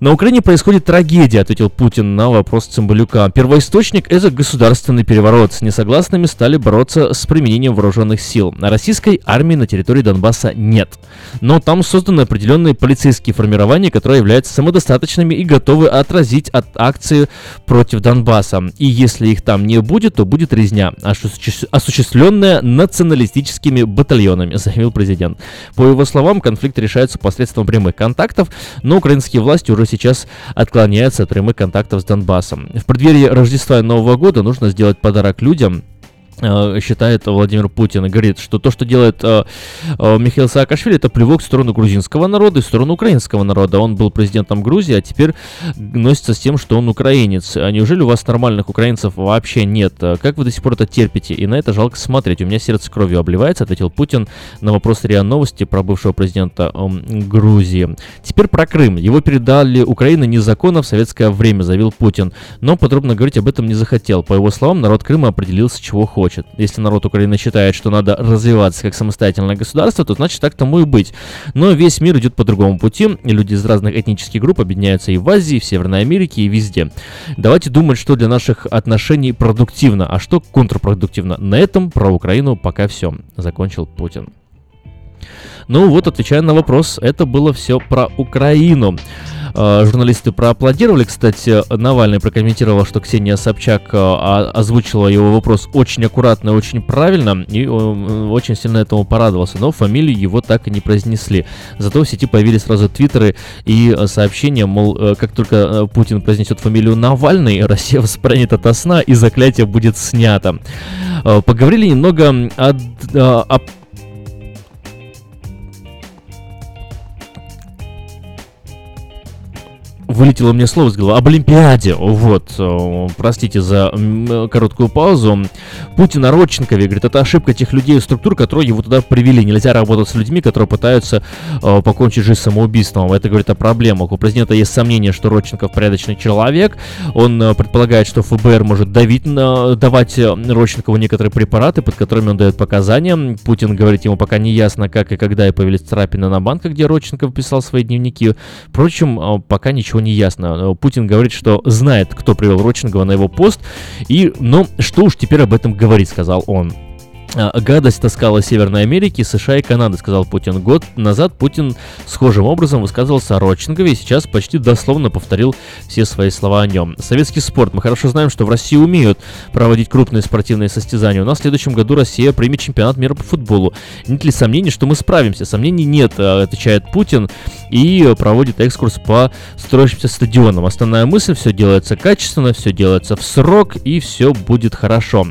На Украине происходит трагедия, ответил Путин на вопрос Цымбалюка. Первоисточник – это государственный переворот. С несогласными стали бороться с применением вооруженных сил. Российской армии на территории Донбасса нет. Но там созданы определенные полицейские формирования, которые являются самодостаточными и готовы отразить от акции против Донбасса. И если их там не будет, то будет резня, осуществ- осуществленная националистическими батальонами, заявил президент. По его словам, конфликт решается посредством прямых контактов, но украинские власти уже отклоняются от прямых контактов с Донбассом. В преддверии Рождества и Нового года нужно сделать подарок людям, считает Владимир Путин и говорит, что то, что делает э, э, Михаил Саакашвили, это плевок в сторону грузинского народа и в сторону украинского народа. Он был президентом Грузии, а теперь носится с тем, что он украинец. А неужели у вас нормальных украинцев вообще нет? Как вы до сих пор это терпите? И на это жалко смотреть. У меня сердце кровью обливается, ответил Путин на вопрос РИА Новости про бывшего президента эм, Грузии. Теперь про Крым. Его передали Украине незаконно в советское время, заявил Путин. Но подробно говорить об этом не захотел. По его словам, народ Крыма определился, чего хочет. Если народ Украины считает, что надо развиваться как самостоятельное государство, то значит так тому и быть. Но весь мир идет по другому пути, и люди из разных этнических групп объединяются и в Азии, и в Северной Америке, и везде. Давайте думать, что для наших отношений продуктивно, а что контрпродуктивно. На этом про Украину пока все. Закончил Путин. Ну вот, отвечая на вопрос, это было все про Украину. Э, Журналисты проаплодировали, кстати, Навальный прокомментировал, что Ксения Собчак э, о- озвучила его вопрос очень аккуратно и очень правильно, и э, очень сильно этому порадовался, но фамилию его так и не произнесли. Зато в сети появились сразу твиттеры и э, сообщения, мол, э, как только Путин произнесет фамилию Навальный, Россия воспрянет ото сна и заклятие будет снято. Поговорили немного о, о вылетело мне слово с головы. Об Олимпиаде. Вот. э, Простите за короткую паузу. Путин о Родченкове говорит, это ошибка тех людей и структур, которые его туда привели. Нельзя работать с людьми, которые пытаются э, покончить жизнь самоубийством. Это говорит о проблемах. У президента есть сомнение, что Родченков порядочный человек. Он э, предполагает, что ФБР может давить на, давать э, Родченкову некоторые препараты, под которыми он дает показания. Путин говорит, ему пока не ясно, как и когда и появились царапины на банках, где Родченков писал свои дневники. Впрочем, э, пока ничего не ясно. Путин говорит, что знает, кто привел Родченкова на его пост, и, ну, что уж теперь об этом говорить, сказал он. А, Гадость таскала Северной Америки, США и Канады, сказал Путин. Год назад Путин схожим образом высказывался о Родченкове и сейчас почти дословно повторил все свои слова о нем. Советский спорт. Мы хорошо знаем, что в России умеют проводить крупные спортивные состязания. У нас в следующем году Россия примет чемпионат мира по футболу. Нет ли сомнений, что мы справимся? Сомнений нет, а, отвечает Путин и проводит экскурс по строящимся стадионам. Основная мысль, все делается качественно, все делается в срок и все будет хорошо.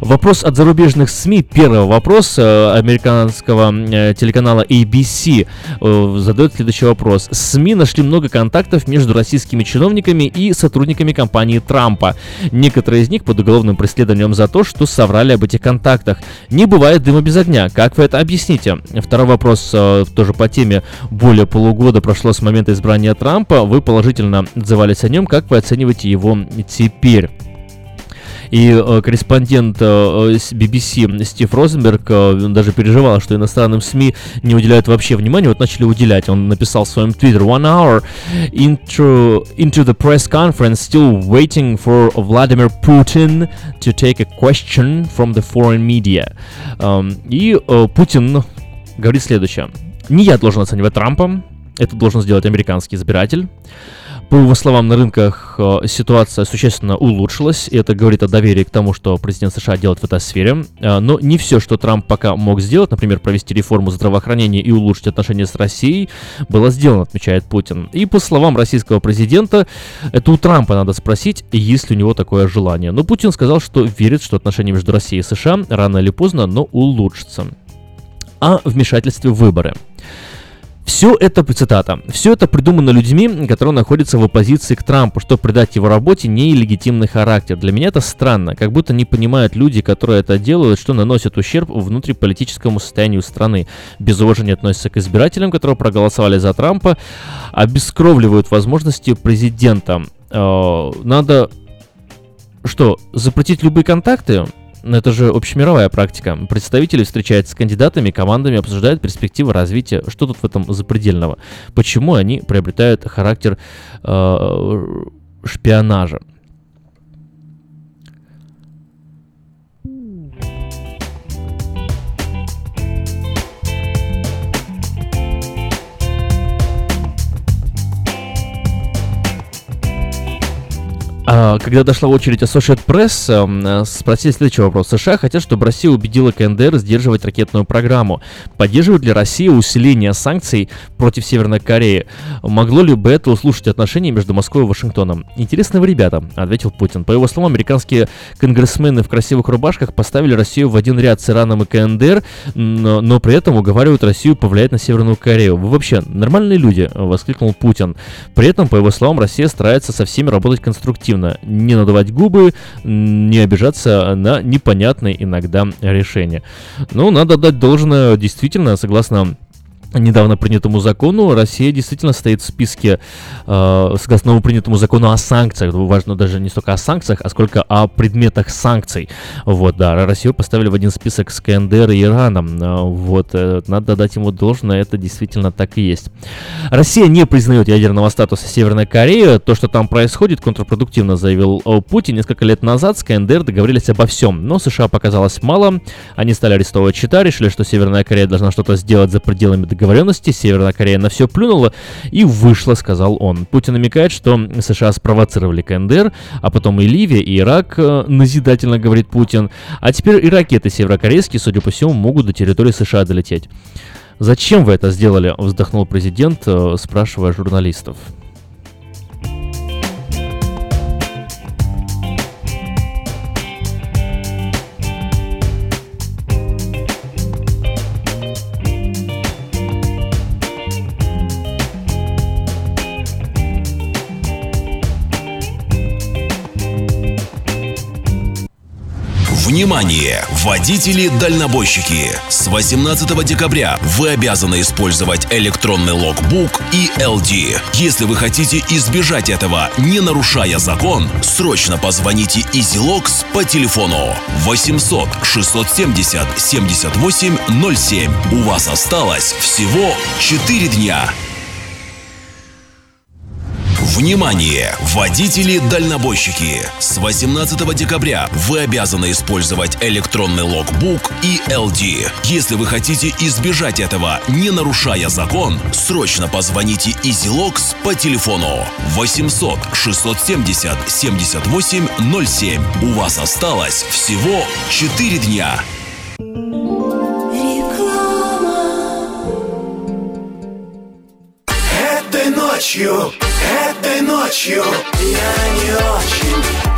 Вопрос от зарубежных СМИ СМИ. Первый вопрос э, американского э, телеканала ABC э, задает следующий вопрос. СМИ нашли много контактов между российскими чиновниками и сотрудниками компании Трампа. Некоторые из них под уголовным преследованием за то, что соврали об этих контактах. Не бывает дыма без огня. Как вы это объясните? Второй вопрос тоже по теме. Более полугода прошло с момента избрания Трампа. Вы положительно отзывались о нем. Как вы оцениваете его теперь? И э, корреспондент э, BBC Стив Розенберг э, даже переживал, что иностранным СМИ не уделяют вообще внимания. Вот начали уделять. Он написал в своем твиттере One hour into, into the press conference still waiting for Vladimir Putin to take a question from the foreign media. Эм, и э, Путин говорит следующее. Не я должен оценивать Трампа, это должен сделать американский избиратель. По его словам, на рынках э, ситуация существенно улучшилась, и это говорит о доверии к тому, что президент США делает в этой сфере. Э, но не все, что Трамп пока мог сделать, например, провести реформу здравоохранения и улучшить отношения с Россией, было сделано, отмечает Путин. И по словам российского президента, это у Трампа надо спросить, есть ли у него такое желание. Но Путин сказал, что верит, что отношения между Россией и США рано или поздно, но улучшатся. О вмешательстве в выборы. Все это, цитата, все это придумано людьми, которые находятся в оппозиции к Трампу, чтобы придать его работе нелегитимный характер. Для меня это странно, как будто не понимают люди, которые это делают, что наносят ущерб внутриполитическому состоянию страны. Без уважения относятся к избирателям, которые проголосовали за Трампа, обескровливают возможности президента. Э, надо что, запретить любые контакты? Это же общемировая практика. Представители встречаются с кандидатами, командами, обсуждают перспективы развития. Что тут в этом запредельного? Почему они приобретают характер э, шпионажа? Когда дошла очередь Associated Press, эм, э, спросили следующий вопрос. США хотят, чтобы Россия убедила КНДР сдерживать ракетную программу. Поддерживает ли Россия усиление санкций против Северной Кореи? Могло ли бы это услышать отношения между Москвой и Вашингтоном? Интересно вы, ребята, ответил Путин. По его словам, американские конгрессмены в красивых рубашках поставили Россию в один ряд с Ираном и КНДР, но, но при этом уговаривают Россию повлиять на Северную Корею. Вы вообще нормальные люди, воскликнул Путин. При этом, по его словам, Россия старается со всеми работать конструктивно эффективно не надувать губы, не обижаться на непонятные иногда решения. Ну, надо дать должное, действительно, согласно недавно принятому закону, Россия действительно стоит в списке, э, согласно принятому закону о санкциях, важно даже не столько о санкциях, а сколько о предметах санкций. Вот, да, Россию поставили в один список с КНДР и Ираном. Э, вот, э, надо дать ему должное, это действительно так и есть. Россия не признает ядерного статуса Северной Кореи. То, что там происходит, контрпродуктивно заявил э, Путин. Несколько лет назад с КНДР договорились обо всем, но США показалось мало. Они стали арестовывать счета, решили, что Северная Корея должна что-то сделать за пределами договоренности, Северная Корея на все плюнула и вышла, сказал он. Путин намекает, что США спровоцировали КНДР, а потом и Ливия, и Ирак, э, назидательно говорит Путин. А теперь и ракеты северокорейские, судя по всему, могут до территории США долететь. Зачем вы это сделали? Вздохнул президент, э, спрашивая журналистов. Внимание! Водители-дальнобойщики! С 18 декабря вы обязаны использовать электронный логбук и LD. Если вы хотите избежать этого, не нарушая закон, срочно позвоните EasyLogs по телефону 800 670 7807. У вас осталось всего 4 дня. Внимание! Водители-дальнобойщики! С 18 декабря вы обязаны использовать электронный логбук и LD. Если вы хотите избежать этого, не нарушая закон, срочно позвоните EasyLogs по телефону 800 670 7807. У вас осталось всего 4 дня. Этой ночью Этой ночью. Я не очень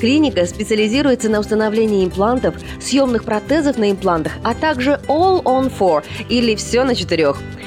Клиника специализируется на установлении имплантов, съемных протезов на имплантах, а также All on Four или все на четырех.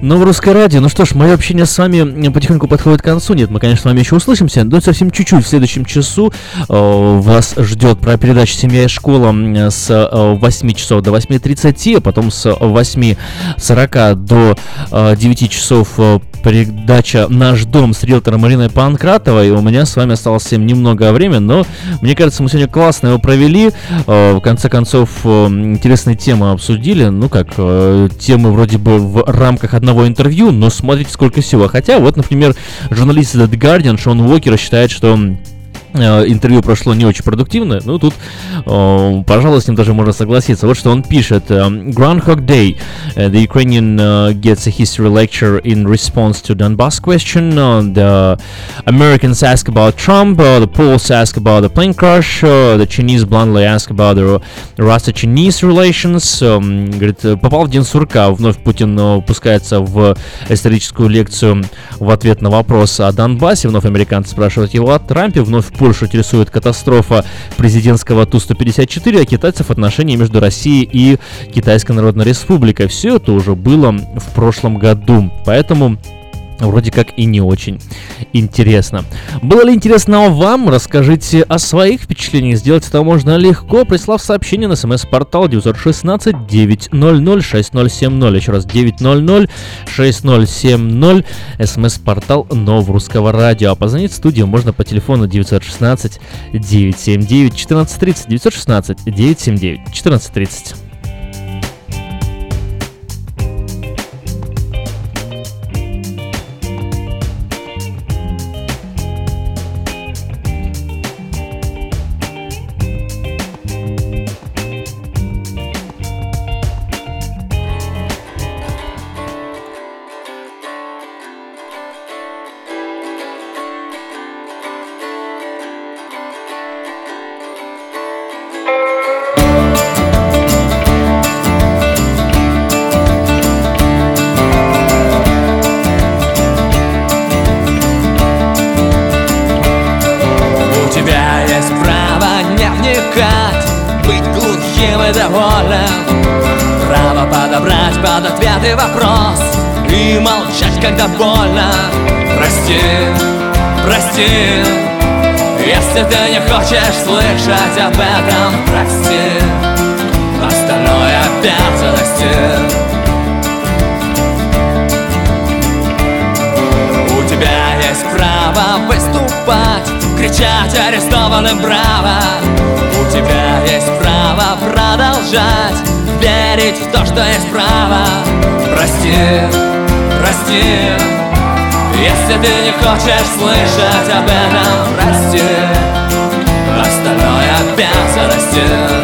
Ну, в русское радио. Ну что ж, мое общение с вами потихоньку подходит к концу. Нет, мы, конечно, с вами еще услышимся, но совсем чуть-чуть в следующем часу э, вас ждет про передачу «Семья и школа» с э, 8 часов до 8.30, а потом с 8.40 до э, 9 часов э, передача «Наш дом» с риэлтором Мариной Панкратовой. У меня с вами осталось совсем немного времени, но мне кажется, мы сегодня классно его провели. Э, в конце концов, э, интересные темы обсудили. Ну как, э, темы вроде бы в рамках одного интервью, но смотрите сколько всего. Хотя вот, например, журналист The Guardian Шон Уокер считает, что интервью прошло не очень продуктивно, ну тут, э, пожалуй, с ним даже можно согласиться. Вот что он пишет. эм, Groundhog Day. The Ukrainian gets a history lecture in response to Donbass question. Uh, the Americans ask about Trump. Uh, the Poles ask about the plane crash. Uh, the Chinese bluntly ask about the Russo-Chinese relations. Um, говорит, э, попал в день сурка. Вновь Путин э, пускается в историческую лекцию в ответ на вопрос о Донбассе. Вновь американцы спрашивают его о Трампе. Вновь Польшу интересует катастрофа президентского Ту-154, а китайцев отношения между Россией и Китайской Народной Республикой. Все это уже было в прошлом году. Поэтому вроде как и не очень интересно. Было ли интересно вам? Расскажите о своих впечатлениях. Сделать это можно легко, прислав сообщение на смс-портал 916 900 6070. Еще раз 900 6070. смс-портал Нов Русского Радио. А позвонить в студию можно по телефону 916 979 1430. 916 979 1430. Прости Если ты не хочешь слышать об этом Прости. Остальное обязанности У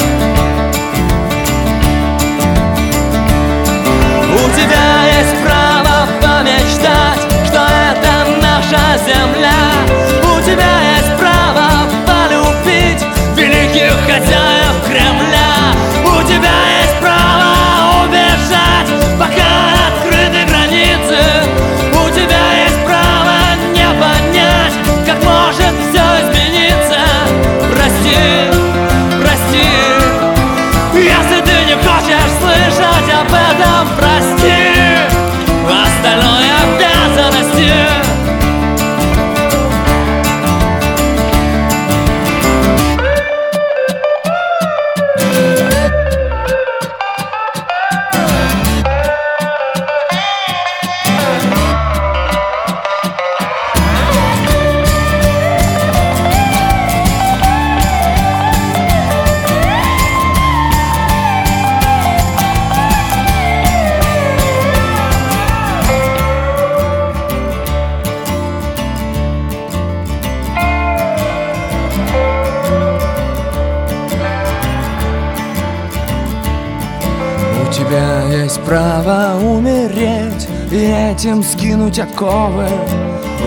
этим скинуть оковы.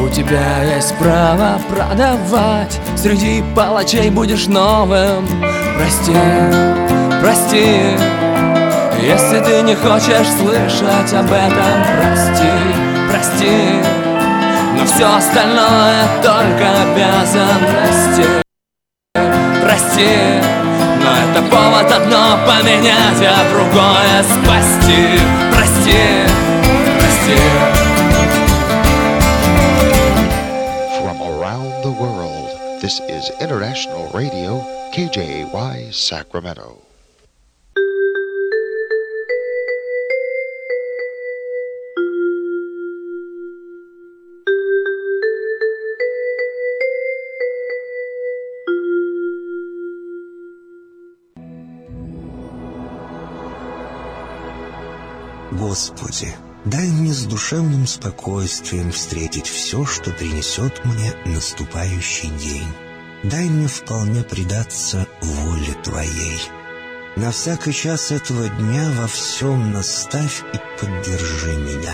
У тебя есть право продавать. Среди палачей будешь новым. Прости, прости. Если ты не хочешь слышать об этом Прости, прости. Но все остальное только обязанности. Прости, но это повод одно поменять, а другое спасти. Прости, прости. Is International Radio, KJY Sacramento. Господи, дай мне с душевным спокойствием встретить все, что принесет мне наступающий день. Дай мне вполне предаться воле Твоей. На всякий час этого дня во всем наставь и поддержи меня.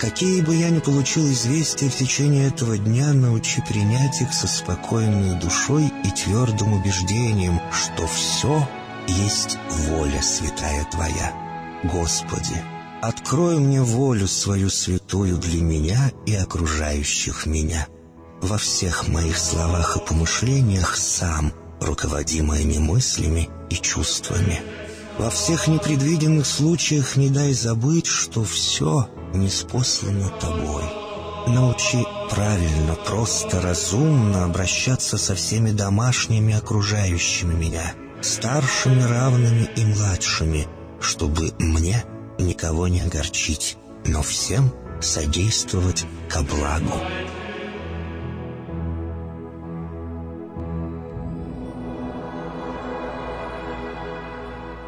Какие бы я ни получил известия в течение этого дня, научи принять их со спокойной душой и твердым убеждением, что все есть воля святая Твоя. Господи, открой мне волю свою святую для меня и окружающих меня. Во всех моих словах и помышлениях сам, руководи моими мыслями и чувствами. Во всех непредвиденных случаях не дай забыть, что все неспослано тобой. Научи правильно, просто, разумно обращаться со всеми домашними окружающими меня, старшими, равными и младшими, чтобы мне никого не огорчить, но всем содействовать ко благу.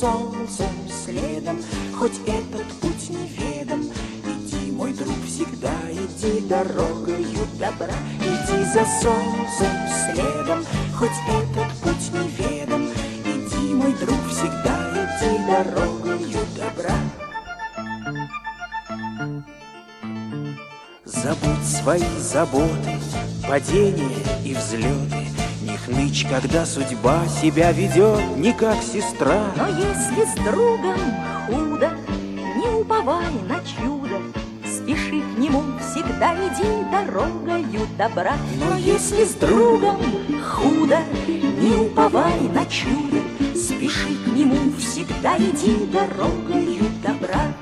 Солнцем следом, хоть этот путь неведом. Иди, мой друг, всегда иди дорогою добра. Иди за солнцем следом, хоть этот путь неведом. Иди, мой друг, всегда иди дорогою добра. Забудь свои заботы, падения и взлеты. Хнычь, когда судьба себя ведет не как сестра. Но если с другом худо, не уповай на чудо, Спеши к нему, всегда иди дорогою добра. Но если с другом худо, не уповай на чудо, Спеши к нему, всегда иди дорогою добра.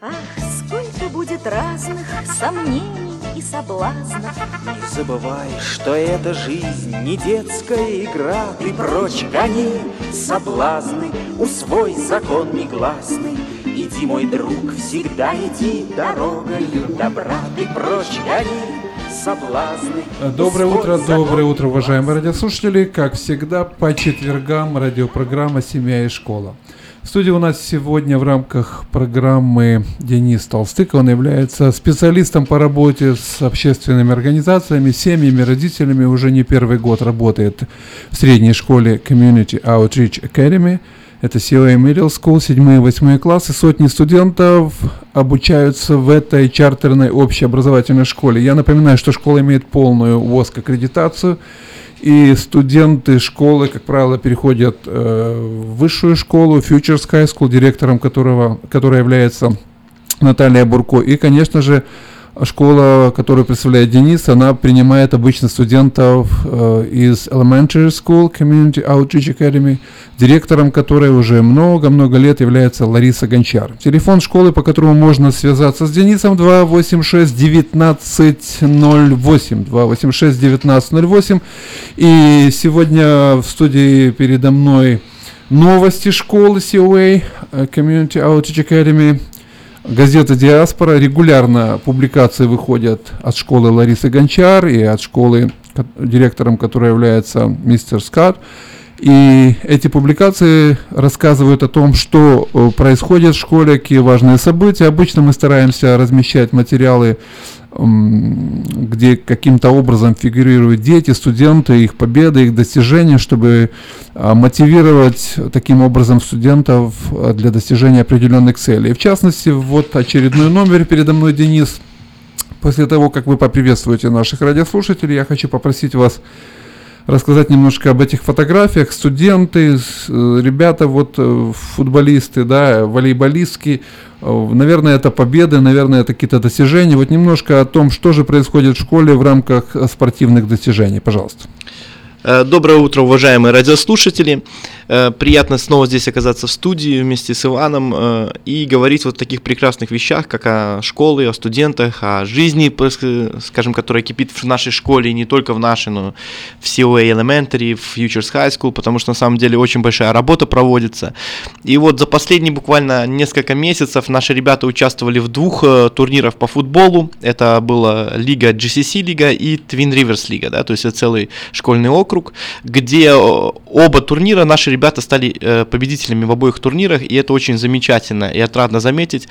Ах, сколько будет разных сомнений соблазнов. Не забывай, что эта жизнь не детская игра. Ты прочь гони соблазны, усвой закон негласный. Иди, мой друг, всегда иди дорогою добра. Ты прочь гони соблазны. Доброе утро, доброе утро, уважаемые радиослушатели. Как всегда, по четвергам радиопрограмма «Семья и школа». В студии у нас сегодня в рамках программы Денис Толстык. Он является специалистом по работе с общественными организациями, семьями, родителями. Уже не первый год работает в средней школе Community Outreach Academy. Это COA Middle School, 7-8 классы. Сотни студентов обучаются в этой чартерной общеобразовательной школе. Я напоминаю, что школа имеет полную ВОСК аккредитацию. И студенты школы, как правило, переходят э, в высшую школу, Futures High School, директором которого, которая является Наталья Бурко. И, конечно же, школа, которую представляет Денис, она принимает обычно студентов э, из Elementary School Community Outreach Academy, директором которой уже много-много лет является Лариса Гончар. Телефон школы, по которому можно связаться с Денисом 286 1908 286 1908 И сегодня в студии передо мной новости школы COA э, Community Outreach Academy Газета «Диаспора». Регулярно публикации выходят от школы Ларисы Гончар и от школы, ко- директором которой является мистер Скотт. И эти публикации рассказывают о том, что э, происходит в школе, какие важные события. Обычно мы стараемся размещать материалы, где каким-то образом фигурируют дети, студенты, их победы, их достижения, чтобы а, мотивировать таким образом студентов а, для достижения определенных целей. В частности, вот очередной номер передо мной, Денис. После того, как вы поприветствуете наших радиослушателей, я хочу попросить вас рассказать немножко об этих фотографиях. Студенты, э, ребята, вот э, футболисты, да, волейболистки. Э, Наверное, это победы, наверное, это какие-то достижения. Вот немножко о том, что же происходит в школе в рамках спортивных достижений. Пожалуйста. Доброе утро, уважаемые радиослушатели. Э, Приятно снова здесь оказаться в студии вместе с Иваном э, и говорить вот о таких прекрасных вещах, как о школе, о студентах, о жизни, скажем, которая кипит в нашей школе, и не только в нашей, но в COA Elementary, в Futures High School, потому что на самом деле очень большая работа проводится. И вот за последние буквально несколько месяцев наши ребята участвовали в двух э, турнирах по футболу. Это была лига GCC лига и Twin Rivers лига, да, то есть это целый школьный округ, где оба турнира наши ребята стали э, победителями в обоих турнирах, и это очень замечательно и отрадно заметить.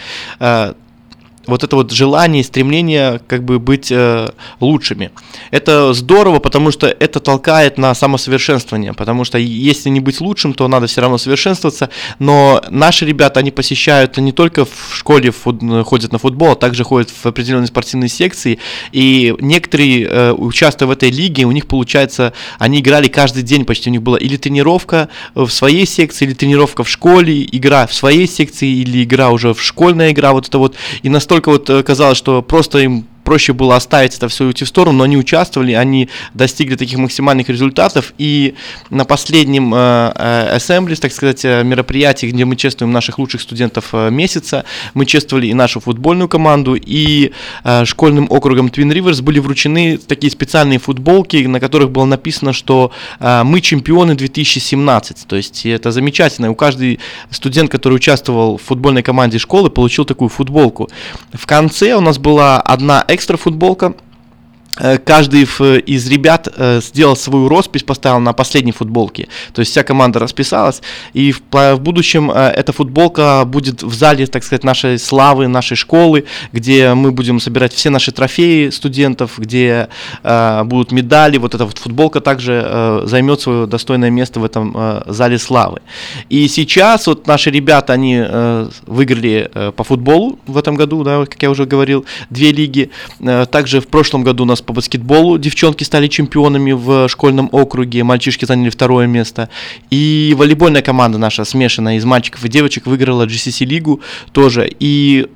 Вот это вот желание, стремление как бы быть э, лучшими. Это здорово, потому что это толкает на самосовершенствование, потому что если не быть лучшим, то надо все равно совершенствоваться, но наши ребята, они посещают не только в школе фут, ходят на футбол, а также ходят в определенные спортивные секции, и некоторые, э, участвуя в этой лиге, у них получается, они играли каждый день почти, у них была или тренировка в своей секции, или тренировка в школе, игра в своей секции, или игра уже в школьная игра, вот это вот, и настолько вот э, казалось, что просто им проще было оставить это все и уйти в сторону, но они участвовали, они достигли таких максимальных результатов, и на последнем э, э, Assemblies, так сказать, э, мероприятии, где мы чествуем наших лучших студентов месяца, мы чествовали и нашу футбольную команду, и школьным округом Twin Rivers были вручены такие специальные футболки, на которых было написано, что мы чемпионы 2017, то есть это замечательно, у каждый студент, который участвовал в футбольной команде школы, получил такую футболку. В конце у нас была одна экстра футболка каждый из ребят э, сделал свою роспись, поставил на последней футболке. То есть вся команда расписалась. И в, в будущем э, эта футболка будет в зале, так сказать, нашей славы, нашей школы, где мы будем собирать все наши трофеи студентов, где э, будут медали. Вот эта вот футболка также э, займет свое достойное место в этом э, зале славы. И сейчас вот наши ребята, они э, выиграли э, по футболу в этом году, да, как я уже говорил, две лиги. Э, также в прошлом году у нас по баскетболу девчонки стали чемпионами в школьном округе, мальчишки заняли второе место. И волейбольная команда наша смешанная из мальчиков и девочек выиграла GCC-лигу тоже. И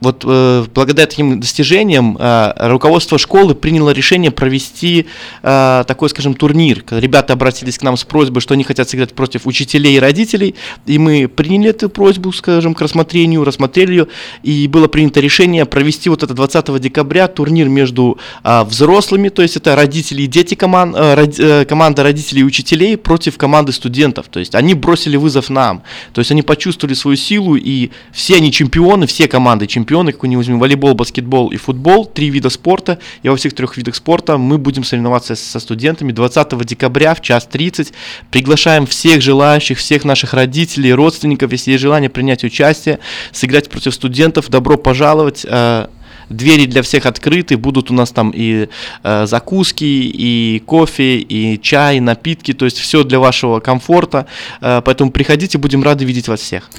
вот э, благодаря таким достижениям э, руководство школы приняло решение провести э, такой, скажем, турнир. Ребята обратились к нам с просьбой, что они хотят сыграть против учителей и родителей, и мы приняли эту просьбу, скажем, к рассмотрению, рассмотрели ее, и было принято решение провести вот это 20 декабря турнир между э, взрослыми, то есть это родители и дети команд, э, род, э, команда родителей и учителей против команды студентов. То есть они бросили вызов нам, то есть они почувствовали свою силу, и все они чемпионы, все команды чемпионы чемпионы, как не возьмем, волейбол, баскетбол и футбол, три вида спорта, и во всех трех видах спорта мы будем соревноваться со студентами 20 декабря в час 30. Приглашаем всех желающих, всех наших родителей, родственников, если есть желание принять участие, сыграть против студентов, добро пожаловать. Э, двери для всех открыты, будут у нас там и э, закуски, и кофе, и чай, напитки, то есть все для вашего комфорта. Э, поэтому приходите, будем рады видеть вас всех.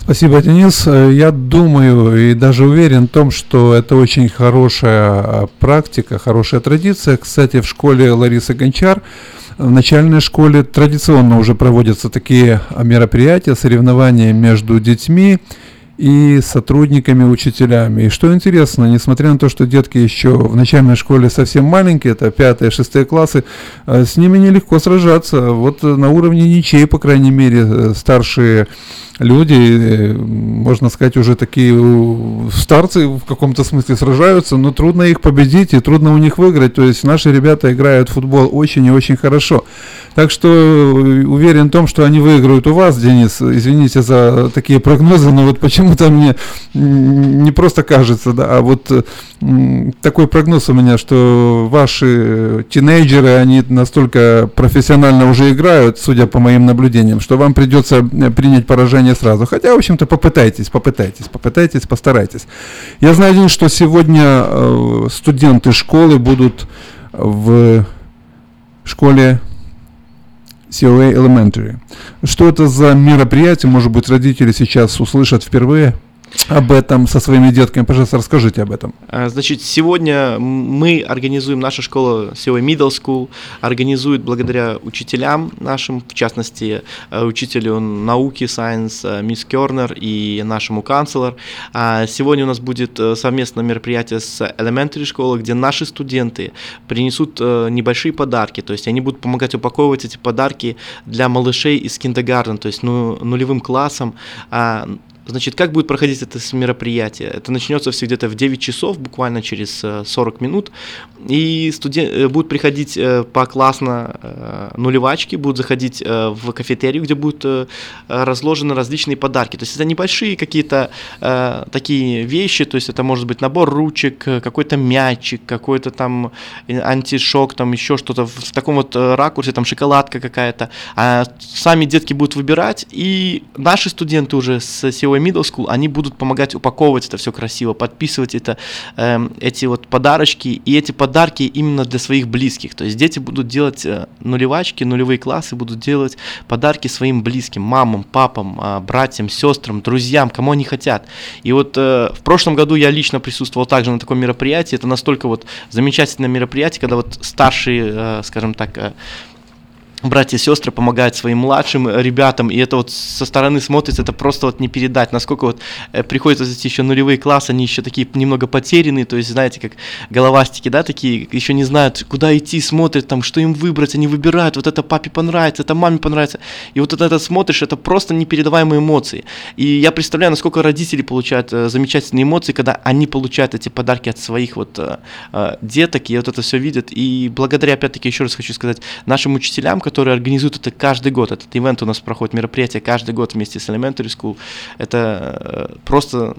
Спасибо, Денис. Э, я думаю и даже уверен в том, что это очень хорошая э, практика, хорошая традиция. Кстати, в школе Ларисы Гончар в начальной школе традиционно уже проводятся такие мероприятия, соревнования между детьми и сотрудниками, учителями. И что интересно, несмотря на то, что детки еще в начальной школе совсем маленькие, это пятые, шестые классы, э, с ними нелегко сражаться. Вот на уровне ничей, по крайней мере, старшие люди, э, можно сказать, уже такие старцы в каком-то смысле сражаются, но трудно их победить и трудно у них выиграть. То есть наши ребята играют в футбол очень и очень хорошо. Так что э, уверен в том, что они выиграют у вас, Денис. Извините за такие прогнозы, но вот почему-то мне не просто кажется, да, а вот такой прогноз у меня, что ваши тинейджеры, они настолько профессионально уже играют, судя по моим наблюдениям, что вам придется э, принять поражение сразу. Хотя, в общем-то, попытайтесь, попытайтесь, попытайтесь, постарайтесь. Я знаю, что сегодня э, студенты школы будут в школе COA Elementary. Что это за мероприятие? Может быть, родители сейчас услышат впервые? Об этом со своими детками. Пожалуйста, расскажите об этом. А, значит, сегодня мы организуем, наша школа Сеой Middle School организует благодаря учителям нашим, в частности, э, учителю науки, Science, э, мисс Кернер и нашему канцлер. Сегодня у нас будет э, совместное мероприятие с Elementary школой, где наши студенты принесут небольшие подарки, то есть они будут помогать упаковывать эти подарки для малышей из киндергартен, то есть ну, нулевым классом, а, Значит, как будет проходить это мероприятие? Это начнется все где-то в 9 часов, буквально через 40 э, минут. И студент, э, будут приходить э, по классно нулевачки, будут заходить в кафетерию, где будут разложены различные подарки. То есть это небольшие какие-то такие вещи, то есть это может быть набор ручек, какой-то мячик, какой-то там антишок, там еще что-то в таком вот ракурсе, там шоколадка какая-то. А сами детки будут выбирать, и наши студенты уже с SEO первый middle school, они будут помогать упаковывать это все красиво, подписывать это, э, эти вот подарочки, и эти подарки именно для своих близких. То есть дети будут делать э, нулевачки, нулевые классы будут делать подарки своим близким, мамам, папам, э, братьям, сестрам, друзьям, кому они хотят. И вот э, в прошлом году я лично присутствовал также на таком мероприятии. Это настолько вот замечательное мероприятие, когда вот старшие, э, скажем так, э, братья и сестры помогают своим младшим ребятам, и это вот со стороны смотрится, это просто вот не передать, насколько вот э, приходится эти еще нулевые классы, они еще такие немного потерянные, то есть, знаете, как головастики, да, такие, еще не знают, куда идти, смотрят там, что им выбрать, они выбирают, вот это папе понравится, это маме понравится, и вот это смотришь, это просто непередаваемые эмоции, и я представляю, насколько родители получают э, замечательные эмоции, когда они получают эти подарки от своих вот э, э, деток, и вот это все видят, и благодаря, опять-таки, еще раз хочу сказать, нашим учителям, которые организуют это каждый год. Этот ивент у нас проходит мероприятие каждый год вместе с Elementary School. Это э, просто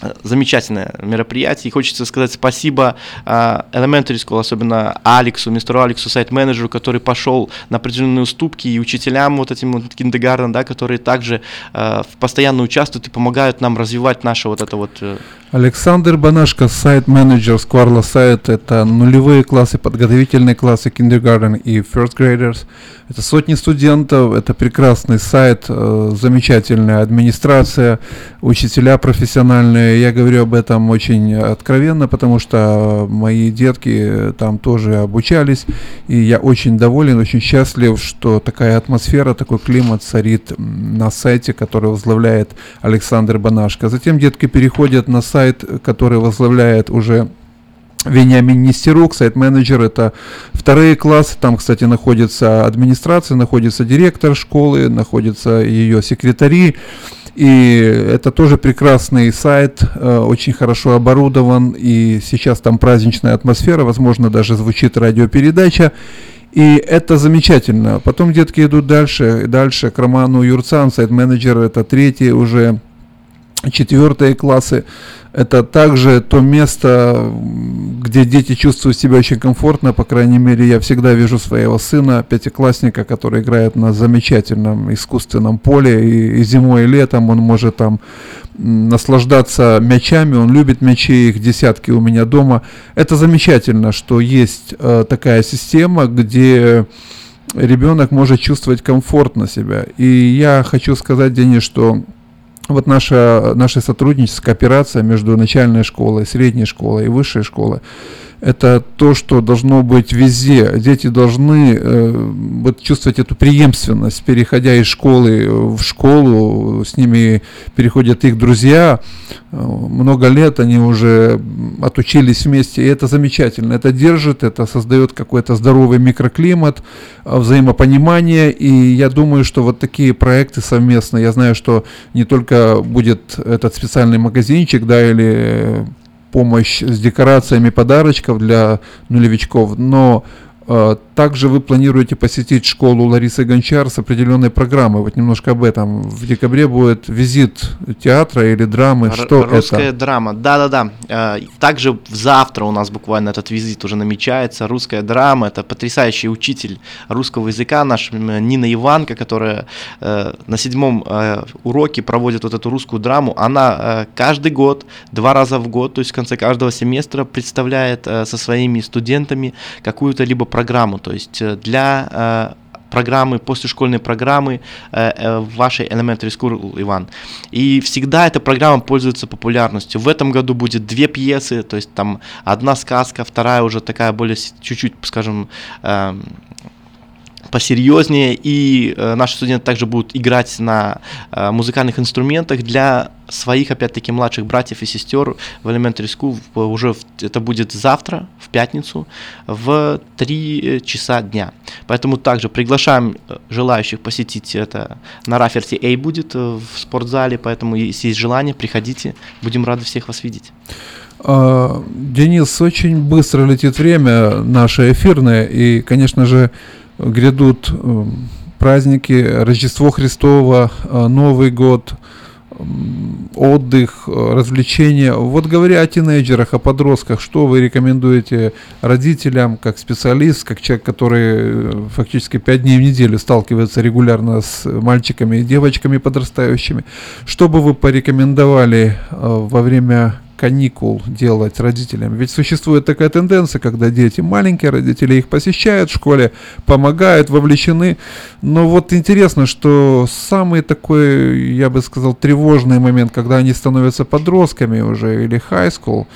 э, замечательное мероприятие. И хочется сказать спасибо uh, Elementary School, особенно Алексу, мистеру Алексу, сайт-менеджеру, который пошел на определенные уступки, и учителям вот этим вот киндегарден, да, которые также uh, постоянно участвуют и помогают нам развивать наше вот это вот Александр Банашко, сайт-менеджер Скварла сайт. Это нулевые классы, подготовительные классы, kindergarten и first graders. Это сотни студентов, это прекрасный сайт, э, замечательная администрация, учителя профессиональные. Я говорю об этом очень откровенно, потому что мои детки там тоже обучались. И я очень доволен, очень счастлив, что такая атмосфера, такой климат царит на сайте, который возглавляет Александр Банашко. Затем детки переходят на сайт сайт, который возглавляет уже Вениамин Нестерук, сайт-менеджер, это вторые классы, там, кстати, находится администрация, находится директор школы, находятся ее секретари, и это тоже прекрасный сайт, э, очень хорошо оборудован, и сейчас там праздничная атмосфера, возможно, даже звучит радиопередача, и это замечательно. Потом детки идут дальше, дальше к Роману Юрцан, сайт-менеджер, это третий уже четвертые классы. Это также то место, где дети чувствуют себя очень комфортно. По крайней мере, я всегда вижу своего сына, пятиклассника, который играет на замечательном искусственном поле. И, и зимой, и летом он может там наслаждаться мячами. Он любит мячи, их десятки у меня дома. Это замечательно, что есть э, такая система, где ребенок может чувствовать комфортно себя. И я хочу сказать, Денис, что вот наша, наше сотрудничество, кооперация между начальной школой, средней школой и высшей школой, это то, что должно быть везде. Дети должны э, вот, чувствовать эту преемственность, переходя из школы в школу, с ними переходят их друзья. Э, много лет они уже отучились вместе, и это замечательно. Это держит, это создает какой-то здоровый микроклимат, э, взаимопонимание, и я думаю, что вот такие проекты совместно, я знаю, что не только будет этот специальный магазинчик, да, или помощь с декорациями подарочков для нулевичков, но также вы планируете посетить школу Ларисы Гончар с определенной программой. Вот немножко об этом. В декабре будет визит театра или драмы. Р- Что русская это? драма. Да-да-да. Э, также завтра у нас буквально этот визит уже намечается. Русская драма. Это потрясающий учитель русского языка наш Нина Иванка, которая э, на седьмом э, уроке проводит вот эту русскую драму. Она каждый год, два раза в год, то есть в конце каждого семестра представляет со своими студентами какую-то либо программу. То есть э, для э, программы, послешкольной программы э, в вашей Elementary School, Иван. И всегда эта программа пользуется популярностью. В этом году будет две пьесы, то есть там одна сказка, вторая уже такая более чуть-чуть, скажем, эм, посерьезнее, и э, наши студенты также будут играть на э, музыкальных инструментах для своих, опять-таки, младших братьев и сестер в Elementary School. Уже в, это будет завтра, в пятницу, в 3 э, часа дня. Поэтому также приглашаем желающих посетить это на Раферте A будет в спортзале, поэтому если есть желание, приходите, будем рады всех вас видеть. А, Денис, очень быстро летит время наше эфирное, и, конечно же, грядут праздники Рождество Христово, Новый год – отдых, развлечения. Вот говоря о тинейджерах, о подростках, что вы рекомендуете родителям, как специалист, как человек, который фактически пять дней в неделю сталкивается регулярно с мальчиками и девочками подрастающими, что бы вы порекомендовали во время каникул делать родителям. Ведь существует такая тенденция, когда дети маленькие, родители их посещают в школе, помогают, вовлечены. Но вот интересно, что самый такой, я бы сказал, тревожный момент, когда они становятся подростками уже или high school,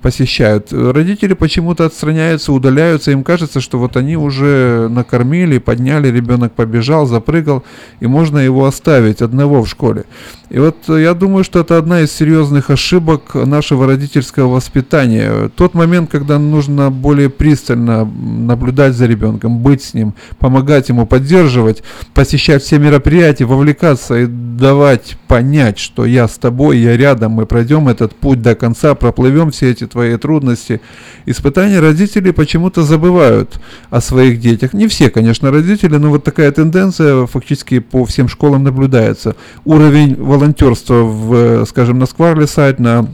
посещают. Родители почему-то отстраняются, удаляются, им кажется, что вот они уже накормили, подняли, ребенок побежал, запрыгал, и можно его оставить одного в школе. И вот я думаю, что это одна из серьезных ошибок нашего родительского воспитания. Тот момент, когда нужно более пристально наблюдать за ребенком, быть с ним, помогать ему, поддерживать, посещать все мероприятия, вовлекаться и давать понять, что я с тобой, я рядом, мы пройдем этот путь до конца, проплывем все эти твои трудности. Испытания родители почему-то забывают о своих детях. Не все, конечно, родители, но вот такая тенденция фактически по всем школам наблюдается. Уровень волонтерства в, скажем, на Скварли сайт, на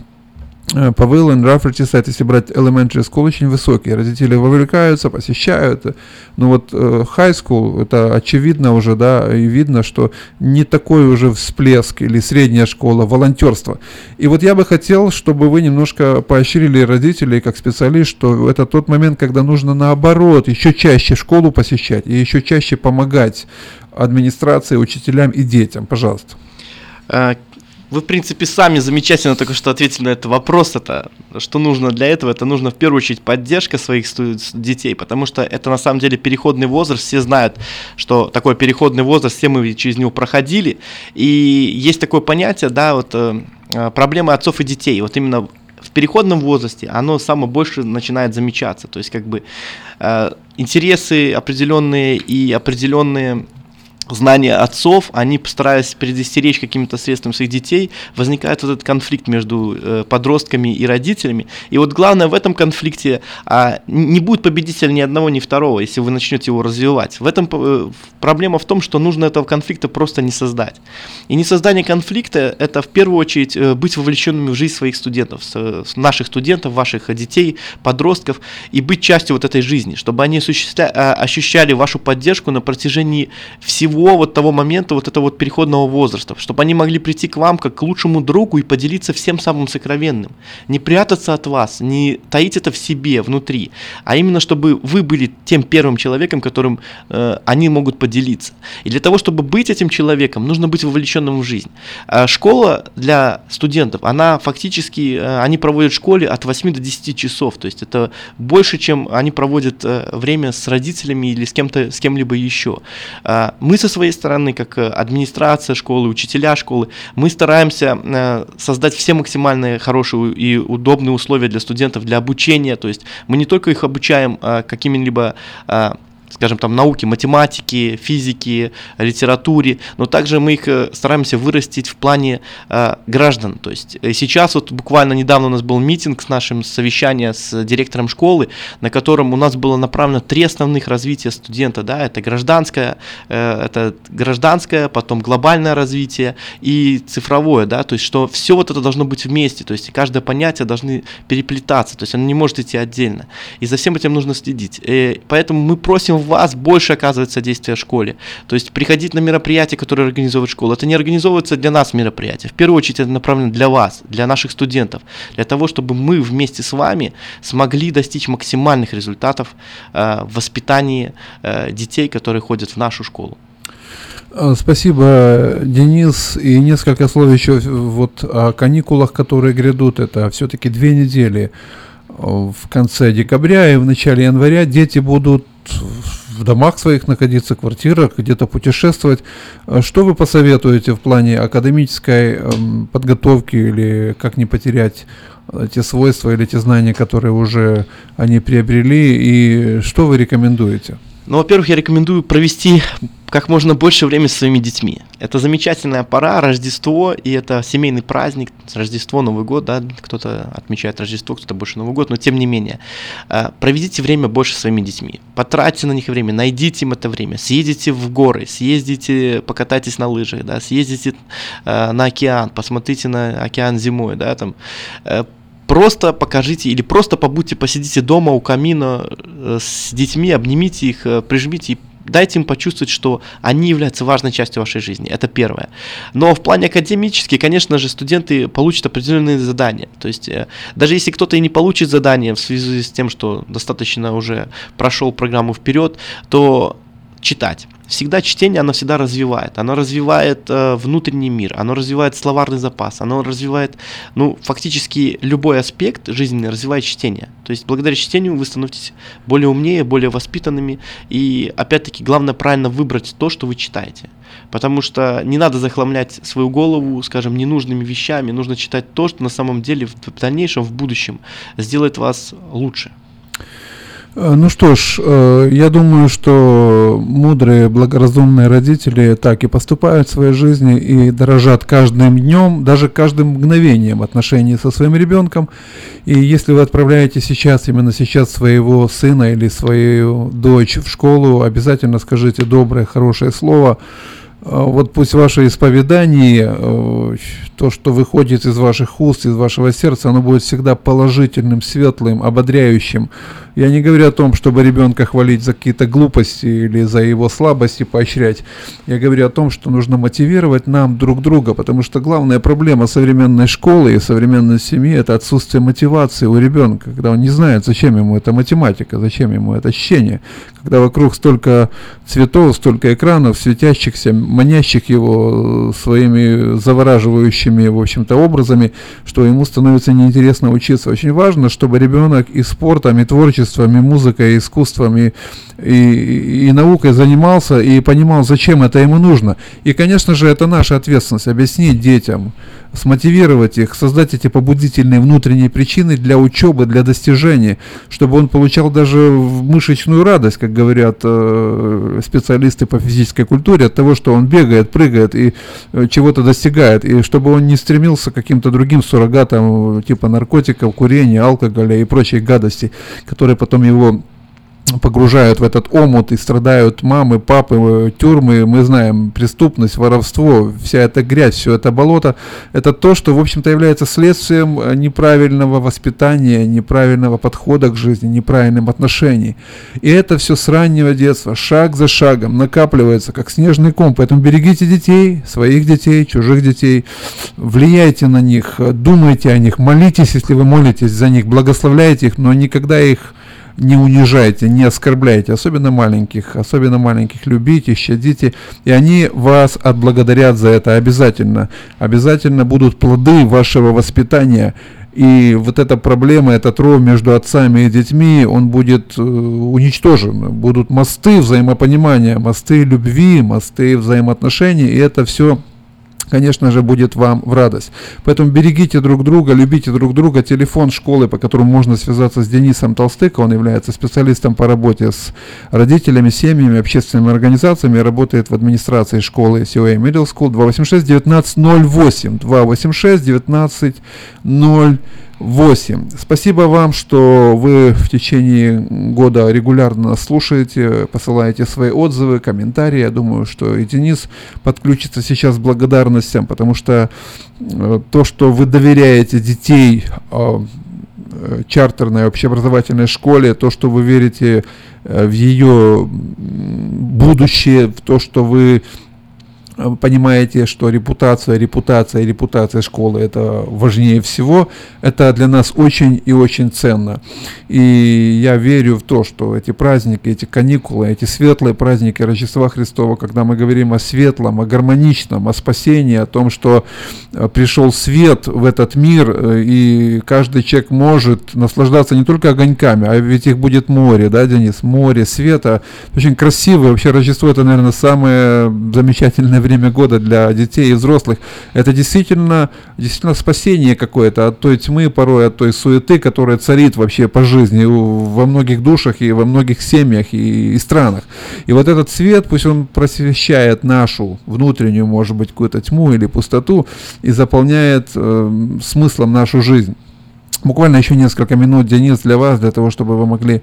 Павел и Рафферти сайт, если брать elementary school, очень высокие. Родители вовлекаются, посещают. Но ну вот э, high school, это очевидно уже, да, и видно, что не такой уже всплеск или средняя школа, волонтерство. И вот я бы хотел, чтобы вы немножко поощрили родителей как специалист, что это тот момент, когда нужно наоборот еще чаще школу посещать и еще чаще помогать администрации, учителям и детям. Пожалуйста. А, вы, в принципе, сами замечательно только что ответили на этот вопрос. Это что нужно для этого? Это нужно в первую очередь поддержка своих детей, потому что это на самом деле переходный возраст. Все знают, что такой переходный возраст, все мы через него проходили. И есть такое понятие, да, вот э, э, проблемы отцов и детей. Вот именно в переходном возрасте оно самое больше начинает замечаться. То есть как бы э, интересы определенные и определенные знания отцов, они постараясь предостеречь какими-то средствами своих детей, возникает вот этот конфликт между э, подростками и родителями. И вот главное в этом конфликте а, не будет победителя ни одного, ни второго, если вы начнете его развивать. В этом э, проблема в том, что нужно этого конфликта просто не создать. И не создание конфликта – это в первую очередь э, быть вовлеченными в жизнь своих студентов, с, с наших студентов, ваших детей, подростков, и быть частью вот этой жизни, чтобы они осуществля, а, ощущали вашу поддержку на протяжении всего всего вот того момента, вот этого вот переходного возраста, чтобы они могли прийти к вам как к лучшему другу и поделиться всем самым сокровенным. Не прятаться от вас, не таить это в себе, внутри, а именно чтобы вы были тем первым человеком, которым э, они могут поделиться. И для того, чтобы быть этим человеком, нужно быть вовлеченным в жизнь. А школа для студентов, она фактически, э, они проводят в школе от 8 до 10 часов, то есть это больше, чем они проводят э, время с родителями или с кем-то, с кем-либо еще. Э, мы со своей стороны, как э, администрация школы, учителя школы, мы стараемся э, создать все максимально хорошие и удобные условия для студентов для обучения. То есть мы не только их обучаем а, какими-либо а, скажем, там, науки, математики, физики, литературе, но также мы их э, стараемся вырастить в плане э, граждан. То есть э, сейчас вот буквально недавно у нас был митинг с нашим совещанием с директором школы, на котором у нас было направлено три основных развития студента, да, это гражданское, э, это гражданское, потом глобальное развитие и цифровое, да, то есть что все вот это должно быть вместе, то есть каждое понятие должны переплетаться, то есть оно не может идти отдельно. И за всем этим нужно следить. И поэтому мы просим вас больше оказывает содействие в школе. То есть приходить на мероприятия, которые организовывает школа. Это не организовывается для нас мероприятия. В первую очередь это направлено для вас, для наших студентов, для того, чтобы мы вместе с вами смогли достичь максимальных результатов э, в воспитании э, детей, которые ходят в нашу школу. Э, спасибо, Денис. И несколько слов еще вот о каникулах, которые грядут. Это все-таки две недели в конце декабря и в начале января дети будут в домах своих находиться, квартирах, где-то путешествовать. Э, что вы посоветуете в плане академической эм, подготовки или как не потерять э, те свойства или те знания, которые уже они приобрели, и что вы рекомендуете? Ну, во-первых, я рекомендую провести как можно больше времени со своими детьми. Это замечательная пора, Рождество, и это семейный праздник, Рождество, Новый год, да, кто-то отмечает Рождество, кто-то больше Новый год, но тем не менее, э, проведите время больше со своими детьми, потратьте на них время, найдите им это время, съездите в горы, съездите, покатайтесь на лыжах, да, съездите э, на океан, посмотрите на океан зимой, да, там, э, просто покажите или просто побудьте, посидите дома у камина э, с детьми, обнимите их, э, прижмите и дайте им почувствовать, что они являются важной частью вашей жизни. Это первое. Но в плане академически, конечно же, студенты получат определенные задания. То есть, э, даже если кто-то и не получит задание в связи с тем, что достаточно уже прошел программу вперед, то читать. Всегда чтение, оно всегда развивает. Оно развивает э, внутренний мир, оно развивает словарный запас, оно развивает, ну, фактически любой аспект жизни развивает чтение. То есть благодаря чтению вы становитесь более умнее, более воспитанными. И опять-таки главное правильно выбрать то, что вы читаете. Потому что не надо захламлять свою голову, скажем, ненужными вещами. Нужно читать то, что на самом деле в дальнейшем, в будущем сделает вас лучше. Э, ну что ж, э, я думаю, что мудрые, благоразумные родители так и поступают в своей жизни и дорожат каждым днем, даже каждым мгновением отношений со своим ребенком. И если вы отправляете сейчас, именно сейчас своего сына или свою дочь в школу, обязательно скажите доброе, хорошее слово, а, вот пусть ваше исповедание, э, то, что выходит из ваших уст, из вашего сердца, оно будет всегда положительным, светлым, ободряющим. Я не говорю о том, чтобы ребенка хвалить за какие-то глупости или за его слабости поощрять. Я говорю о том, что нужно мотивировать нам друг друга, потому что главная проблема современной школы и современной семьи – это отсутствие мотивации у ребенка, когда он не знает, зачем ему эта математика, зачем ему это чтение, когда вокруг столько цветов, столько экранов, светящихся, манящих его своими завораживающими, в общем-то, образами, что ему становится неинтересно учиться. Очень важно, чтобы ребенок и спортом, и творчеством, и музыкой, и искусством, и, и, и наукой занимался и понимал, зачем это ему нужно. И, конечно же, это наша ответственность объяснить детям, смотивировать их, создать эти побудительные внутренние причины для учебы, для достижения, чтобы он получал даже мышечную радость, как говорят э, специалисты по физической культуре, от того, что он бегает, прыгает и э, чего-то достигает, и чтобы он не стремился к каким-то другим суррогатам, типа наркотиков, курения, алкоголя и прочей гадости, которые потом его погружают в этот омут и страдают мамы, папы, тюрьмы, мы знаем, преступность, воровство, вся эта грязь, все это болото, это то, что, в общем-то, является следствием неправильного воспитания, неправильного подхода к жизни, неправильным отношений. И это все с раннего детства, шаг за шагом, накапливается, как снежный ком. Поэтому берегите детей, своих детей, чужих детей, влияйте на них, думайте о них, молитесь, если вы молитесь за них, благословляйте их, но никогда их не унижайте, не оскорбляйте, особенно маленьких, особенно маленьких любите, щадите, и они вас отблагодарят за это обязательно. Обязательно будут плоды вашего воспитания, и вот эта проблема, этот ров между отцами и детьми, он будет э, уничтожен. Будут мосты взаимопонимания, мосты любви, мосты взаимоотношений, и это все конечно же, будет вам в радость. Поэтому берегите друг друга, любите друг друга. Телефон школы, по которому можно связаться с Денисом Толстыко, он является специалистом по работе с родителями, семьями, общественными организациями, работает в администрации школы COA Middle School 286 1908 286 1908 8. Спасибо вам, что вы в течение года регулярно слушаете, посылаете свои отзывы, комментарии. Я думаю, что и Денис подключится сейчас с благодарностям, потому что э, то, что вы доверяете детей э, э, чартерной общеобразовательной школе, то, что вы верите в ее будущее, в то, что вы понимаете, что репутация, репутация, репутация школы это важнее всего, это для нас очень и очень ценно. И я верю в то, что эти праздники, эти каникулы, эти светлые праздники Рождества Христова, когда мы говорим о светлом, о гармоничном, о спасении, о том, что э, пришел свет в этот мир, э, и каждый человек может наслаждаться не только огоньками, а ведь их будет море, да, Денис, море света. Очень красивое, вообще Рождество это, наверное, самое замечательное время года для детей и взрослых. Это действительно, действительно спасение какое-то от той тьмы, порой от той суеты, которая царит вообще по жизни во многих душах и во многих семьях и, и странах. И вот этот свет, пусть он просвещает нашу внутреннюю, может быть, какую-то тьму или пустоту и заполняет э, смыслом нашу жизнь. Буквально еще несколько минут, Денис, для вас, для того, чтобы вы могли э,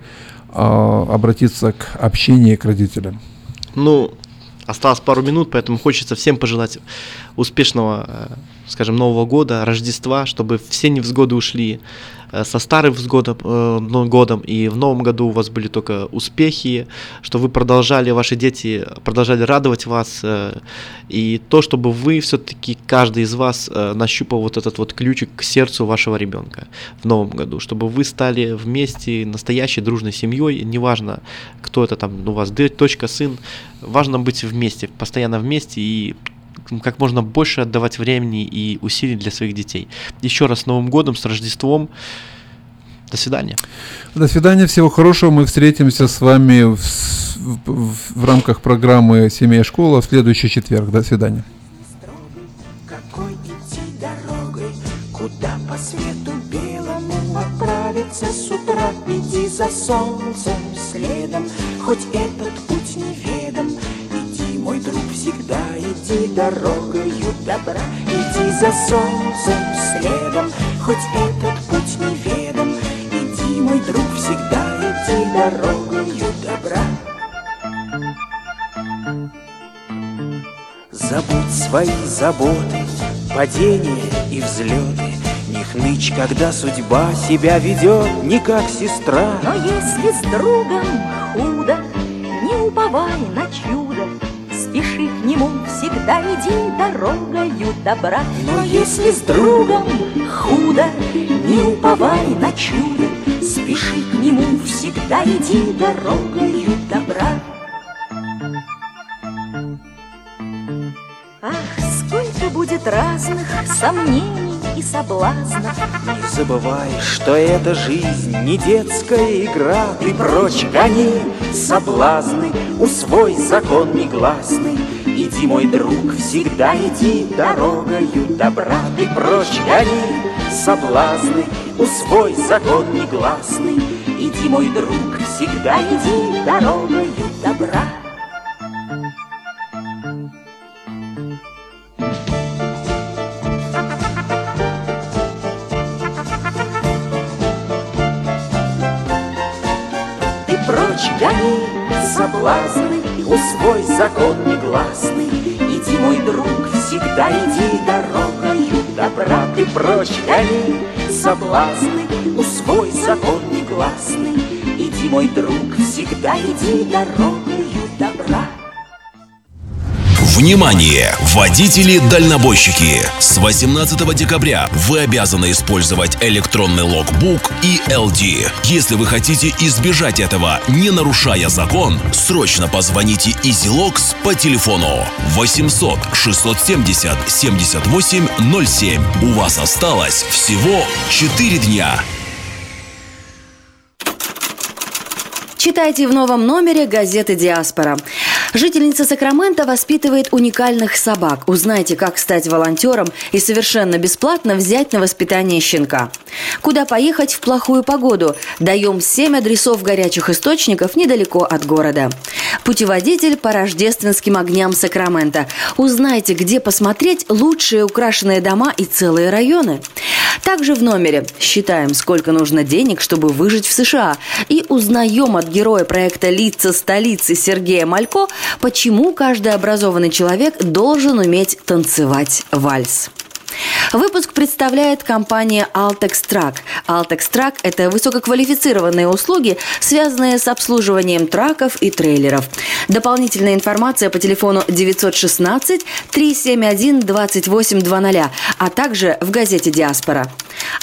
обратиться к общению к родителям. Ну, осталось пару минут, поэтому хочется всем пожелать успешного, э, скажем, Нового года, Рождества, чтобы все невзгоды ушли, со старым годом, э, годом, и в новом году у вас были только успехи, что вы продолжали, ваши дети продолжали радовать вас, э, и то, чтобы вы все-таки, каждый из вас нащупал вот этот вот ключик к сердцу вашего ребенка в новом году, чтобы вы стали вместе настоящей дружной семьей, неважно, кто это там, у вас дочка, сын, важно быть вместе, постоянно вместе и как можно больше отдавать времени и усилий для своих детей. Еще раз с Новым годом, с Рождеством. До свидания. До свидания, всего хорошего. Мы встретимся с вами в, в, в рамках программы «Семья и школа» в следующий четверг. До свидания. Какой идти дорогой, куда по свету белому отправиться с утра? Иди за солнцем следом, хоть этот всегда иди дорогою добра, Иди за солнцем следом, хоть этот путь неведом, Иди, мой друг, всегда иди дорогою добра. Забудь свои заботы, падения и взлеты, Не хнычь, когда судьба себя ведет не как сестра. Но если с другом худо, не уповай на чудо, спеши к нему, всегда иди дорогою добра. Но если с другом худо, не уповай на чудо, спеши к нему, всегда иди дорогою добра. Ах, сколько будет разных сомнений и соблазнов. Не забывай, что эта жизнь не детская игра, Ты прочь гони соблазны, усвой закон негласный. Иди, мой друг, всегда иди дорогою добра, Ты прочь гони соблазны, усвой закон негласный. Иди, мой друг, всегда иди дорогою добра. Соблазны, усвой закон негласный. Иди, мой друг, всегда иди дорогою добра. Ты прочь гони соблазны, усвой закон негласный. Иди, мой друг, всегда иди дорогою. Внимание! Водители-дальнобойщики! С 18 декабря вы обязаны использовать электронный логбук и LD. Если вы хотите избежать этого, не нарушая закон, срочно позвоните EasyLogs по телефону 800 670 7807. У вас осталось всего 4 дня. Читайте в новом номере газеты «Диаспора». Жительница Сакрамента воспитывает уникальных собак. Узнайте, как стать волонтером и совершенно бесплатно взять на воспитание щенка. Куда поехать в плохую погоду? Даем 7 адресов горячих источников недалеко от города. Путеводитель по рождественским огням Сакрамента. Узнайте, где посмотреть лучшие украшенные дома и целые районы. Также в номере считаем, сколько нужно денег, чтобы выжить в США. И узнаем от героя проекта «Лица столицы» Сергея Малько, почему каждый образованный человек должен уметь танцевать вальс. Выпуск представляет компания Altex Track. Altex Track – это высококвалифицированные услуги, связанные с обслуживанием траков и трейлеров. Дополнительная информация по телефону 916 371 2820, а также в газете «Диаспора».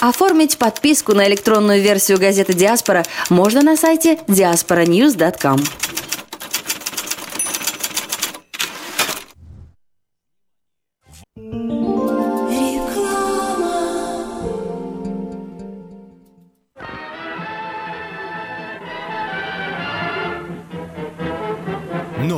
Оформить подписку на электронную версию газеты «Диаспора» можно на сайте diasporanews.com.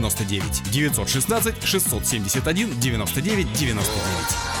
99 916 671 99 99.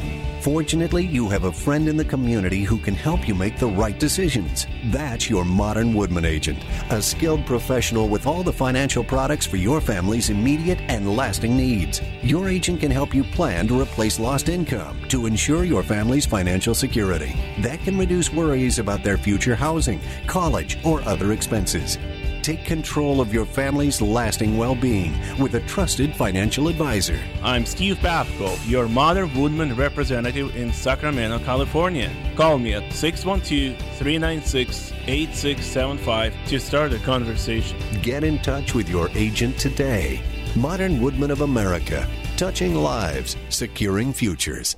Fortunately, you have a friend in the community who can help you make the right decisions. That's your modern Woodman agent, a skilled professional with all the financial products for your family's immediate and lasting needs. Your agent can help you plan to replace lost income to ensure your family's financial security. That can reduce worries about their future housing, college, or other expenses. Take control of your family's lasting well being with a trusted financial advisor. I'm Steve Babko, your Modern Woodman representative in Sacramento, California. Call me at 612 396 8675 to start a conversation. Get in touch with your agent today. Modern Woodman of America, touching lives, securing futures.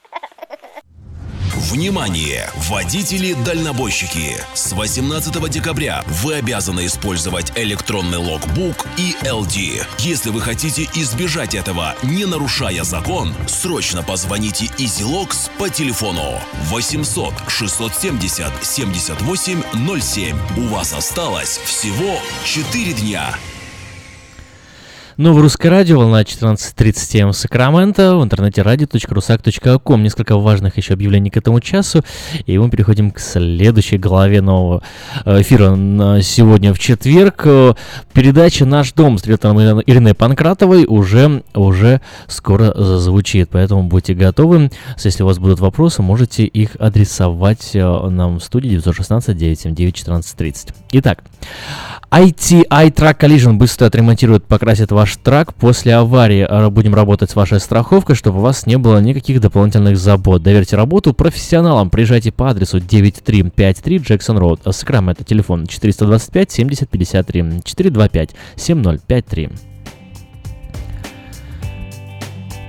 Внимание! Водители-дальнобойщики! С 18 декабря вы обязаны использовать электронный логбук и LD. Если вы хотите избежать этого, не нарушая закон, срочно позвоните EasyLogs по телефону 800 670 7807. У вас осталось всего 4 дня. Новое русское радио, волна 14.30 М Сакраменто, в интернете radio.rusak.com. Несколько важных еще объявлений к этому часу, и мы переходим к следующей главе нового э, эфира на сегодня в четверг. Э, передача «Наш дом» с риэлтором Ириной Панкратовой уже, уже скоро зазвучит, поэтому будьте готовы. Если у вас будут вопросы, можете их адресовать э, нам в студии 916 979 1430. Итак, ITI Track Collision быстро отремонтирует, покрасит ваш трак после аварии. А, будем работать с вашей страховкой, чтобы у вас не было никаких дополнительных забот. Доверьте работу профессионалам. Приезжайте по адресу 9353 Джексон Роуд. Сакраменто, телефон 425 70 53 425 7053.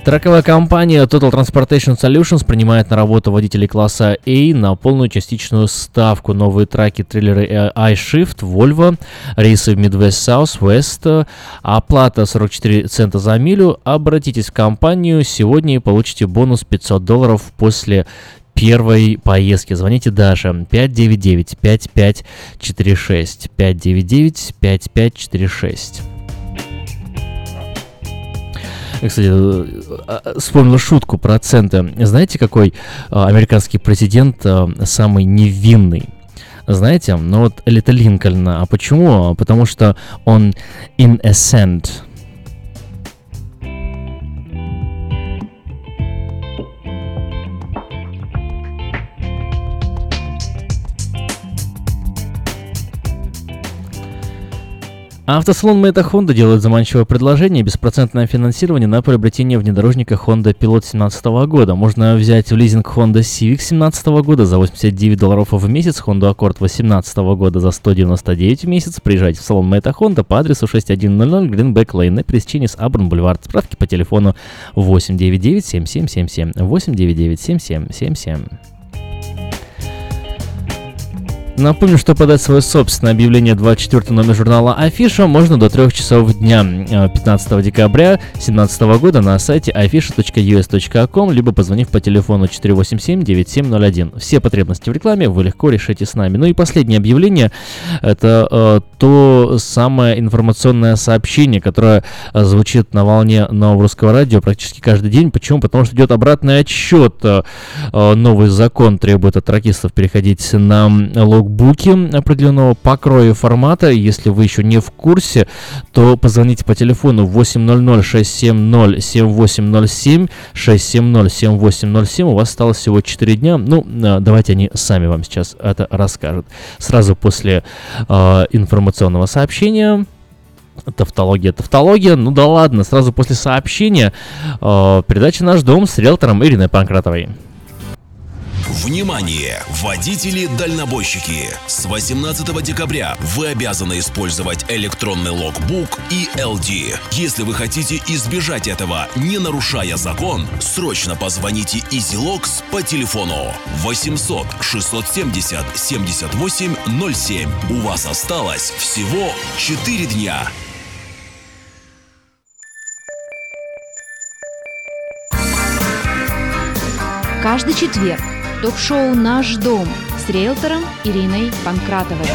Траковая компания Total Transportation Solutions принимает на работу водителей класса A на полную частичную ставку. Новые траки, трейлеры iShift, Volvo, рейсы в Midwest South, West, оплата 44 цента за милю. Обратитесь в компанию сегодня и получите бонус 500 долларов после первой поездки. Звоните Даша 599-5546. 599-5546. Кстати, э, э, вспомнил шутку про центы. Знаете, какой э, американский президент самый невинный? Знаете, ну вот это Линкольн. А почему? Потому что он innocent. Автосалон Мэйта Honda делает заманчивое предложение беспроцентное финансирование на приобретение внедорожника Honda Pilot 2017 года. Можно взять в лизинг Honda Civic 2017 года за 89 долларов в месяц, Honda Accord 2018 года за 199 в месяц. Приезжайте в салон Мэйта Honda по адресу 6100 Greenback Lane на пересечении с Абран Бульвард. Справки по телефону 899 7777 899 7777. Напомню, что подать свое собственное объявление 24 номер журнала Афиша можно до 3 часов дня 15 э, декабря 2017 года на сайте afisha.us.com, либо позвонив по телефону 487-9701. Все потребности в рекламе вы легко решите с нами. Ну и последнее объявление – это э, то самое информационное сообщение, которое э, звучит на волне нового русского радио практически каждый день. Почему? Потому что идет обратный отчет. Э, э новый закон требует от тракистов переходить на лог ноутбуке определенного покроя формата. Если вы еще не в курсе, то позвоните по телефону 800-670-7807, 670-7807. У вас осталось всего 4 дня. Ну, давайте они сами вам сейчас это расскажут. Сразу после э, информационного сообщения Тавтология, тавтология. Ну да ладно, сразу после сообщения э, передача «Наш дом» с риэлтором Ириной Панкратовой. Внимание! Водители-дальнобойщики! С 18 декабря вы обязаны использовать электронный логбук и LD. Если вы хотите избежать этого, не нарушая закон, срочно позвоните EasyLogs по телефону 800 670 78 07. У вас осталось всего 4 дня. Каждый четверг ток-шоу «Наш дом» с риэлтором Ириной Панкратовой.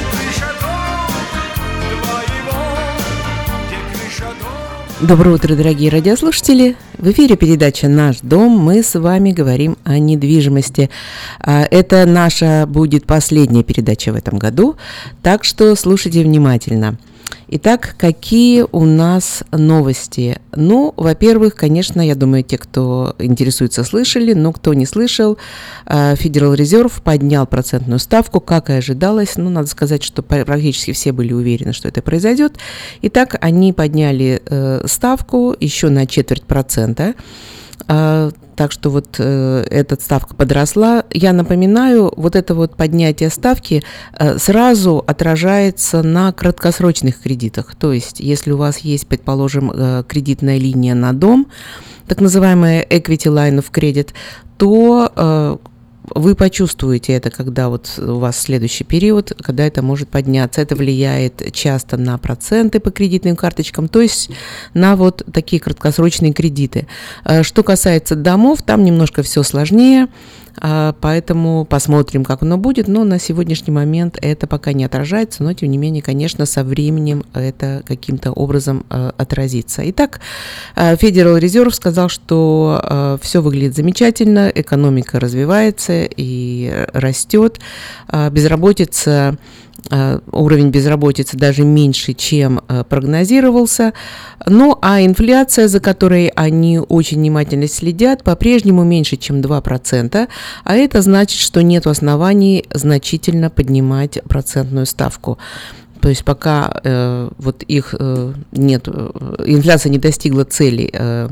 Доброе утро, дорогие радиослушатели! В эфире передача «Наш дом». Мы с вами говорим о недвижимости. А, это наша будет последняя передача в этом году, так что слушайте внимательно. Итак, какие у нас новости? Ну, во-первых, конечно, я думаю, те, кто интересуется, слышали, но кто не слышал, э, Федерал Резерв поднял процентную ставку, как и ожидалось. Ну, надо сказать, что практически все были уверены, что это произойдет. Итак, они подняли э, ставку еще на четверть процента. А, так что вот э, эта ставка подросла. Я напоминаю, вот это вот поднятие ставки э, сразу отражается на краткосрочных кредитах. То есть, если у вас есть, предположим, э, кредитная линия на дом, так называемая equity line of credit, то э, вы почувствуете это, когда вот у вас следующий период, когда это может подняться. Это влияет часто на проценты по кредитным карточкам, то есть на вот такие краткосрочные кредиты. Э, что касается домов, там немножко все сложнее. А, поэтому посмотрим, как оно будет, но на сегодняшний момент это пока не отражается, но тем не менее, конечно, со временем это каким-то образом а, отразится. Итак, Federal Reserve сказал, что все выглядит замечательно, экономика развивается и растет, безработица Э, уровень безработицы даже меньше, чем э, прогнозировался. Ну а инфляция, за которой они очень внимательно следят, по-прежнему меньше, чем 2%, а это значит, что нет оснований значительно поднимать процентную ставку. То есть пока э, вот их э, нет, э, инфляция не достигла цели э,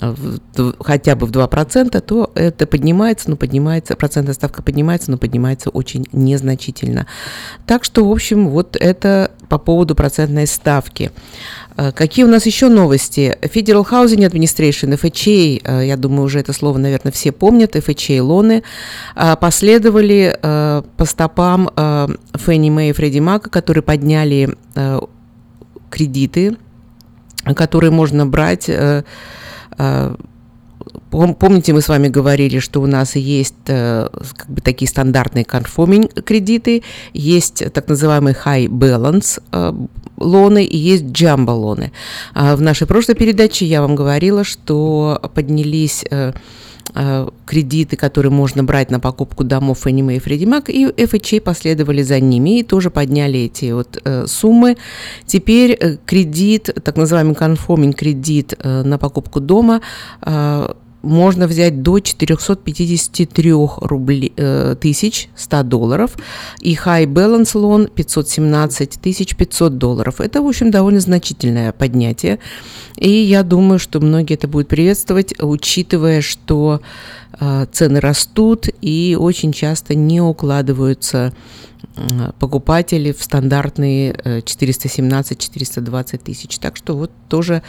в, хотя бы в 2%, то это поднимается, но поднимается, процентная ставка поднимается, но поднимается очень незначительно. Так что, в общем, вот это по поводу процентной ставки. Э, какие у нас еще новости? Federal Housing Administration, FHA, э, я думаю, уже это слово, наверное, все помнят, FHA лоны, э, последовали по стопам Фенни Мэй и Фредди Мака, которые подняли кредиты, которые можно брать Помните, мы с вами говорили, что у нас есть как бы такие стандартные conforming кредиты, есть так называемый high balance лоны и есть джамбо лоны. А в нашей прошлой передаче я вам говорила, что поднялись э, э, кредиты, которые можно брать на покупку домов Fannie Mae и Freddie Mac, и FHA последовали за ними и тоже подняли эти вот э, суммы. Теперь э, кредит, так называемый conforming кредит э, на покупку дома э, можно взять до 453 рублей, э, тысяч 100 долларов и high balance loan 517 тысяч 500 долларов. Это, в общем, довольно значительное поднятие. И я думаю, что многие это будут приветствовать, учитывая, что э, цены растут и очень часто не укладываются покупатели в стандартные 417-420 тысяч. Так что вот тоже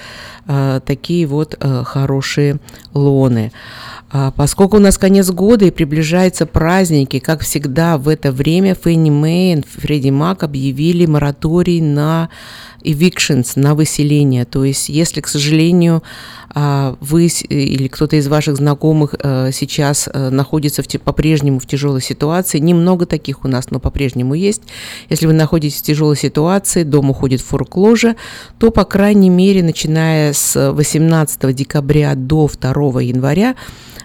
э, такие вот э, хорошие лоны. А поскольку у нас конец года и приближаются праздники, как всегда в это время Фенни Мэй и Фредди Мак объявили мораторий на evictions, на выселение. То есть, если, к сожалению, а, вы или кто-то из ваших знакомых э, сейчас э, находится в, по-прежнему в тяжелой ситуации, немного таких у нас, но по-прежнему есть. Если вы находитесь в тяжелой ситуации, дом уходит в форкложе, то, по крайней мере, начиная с 18 декабря до 2 января,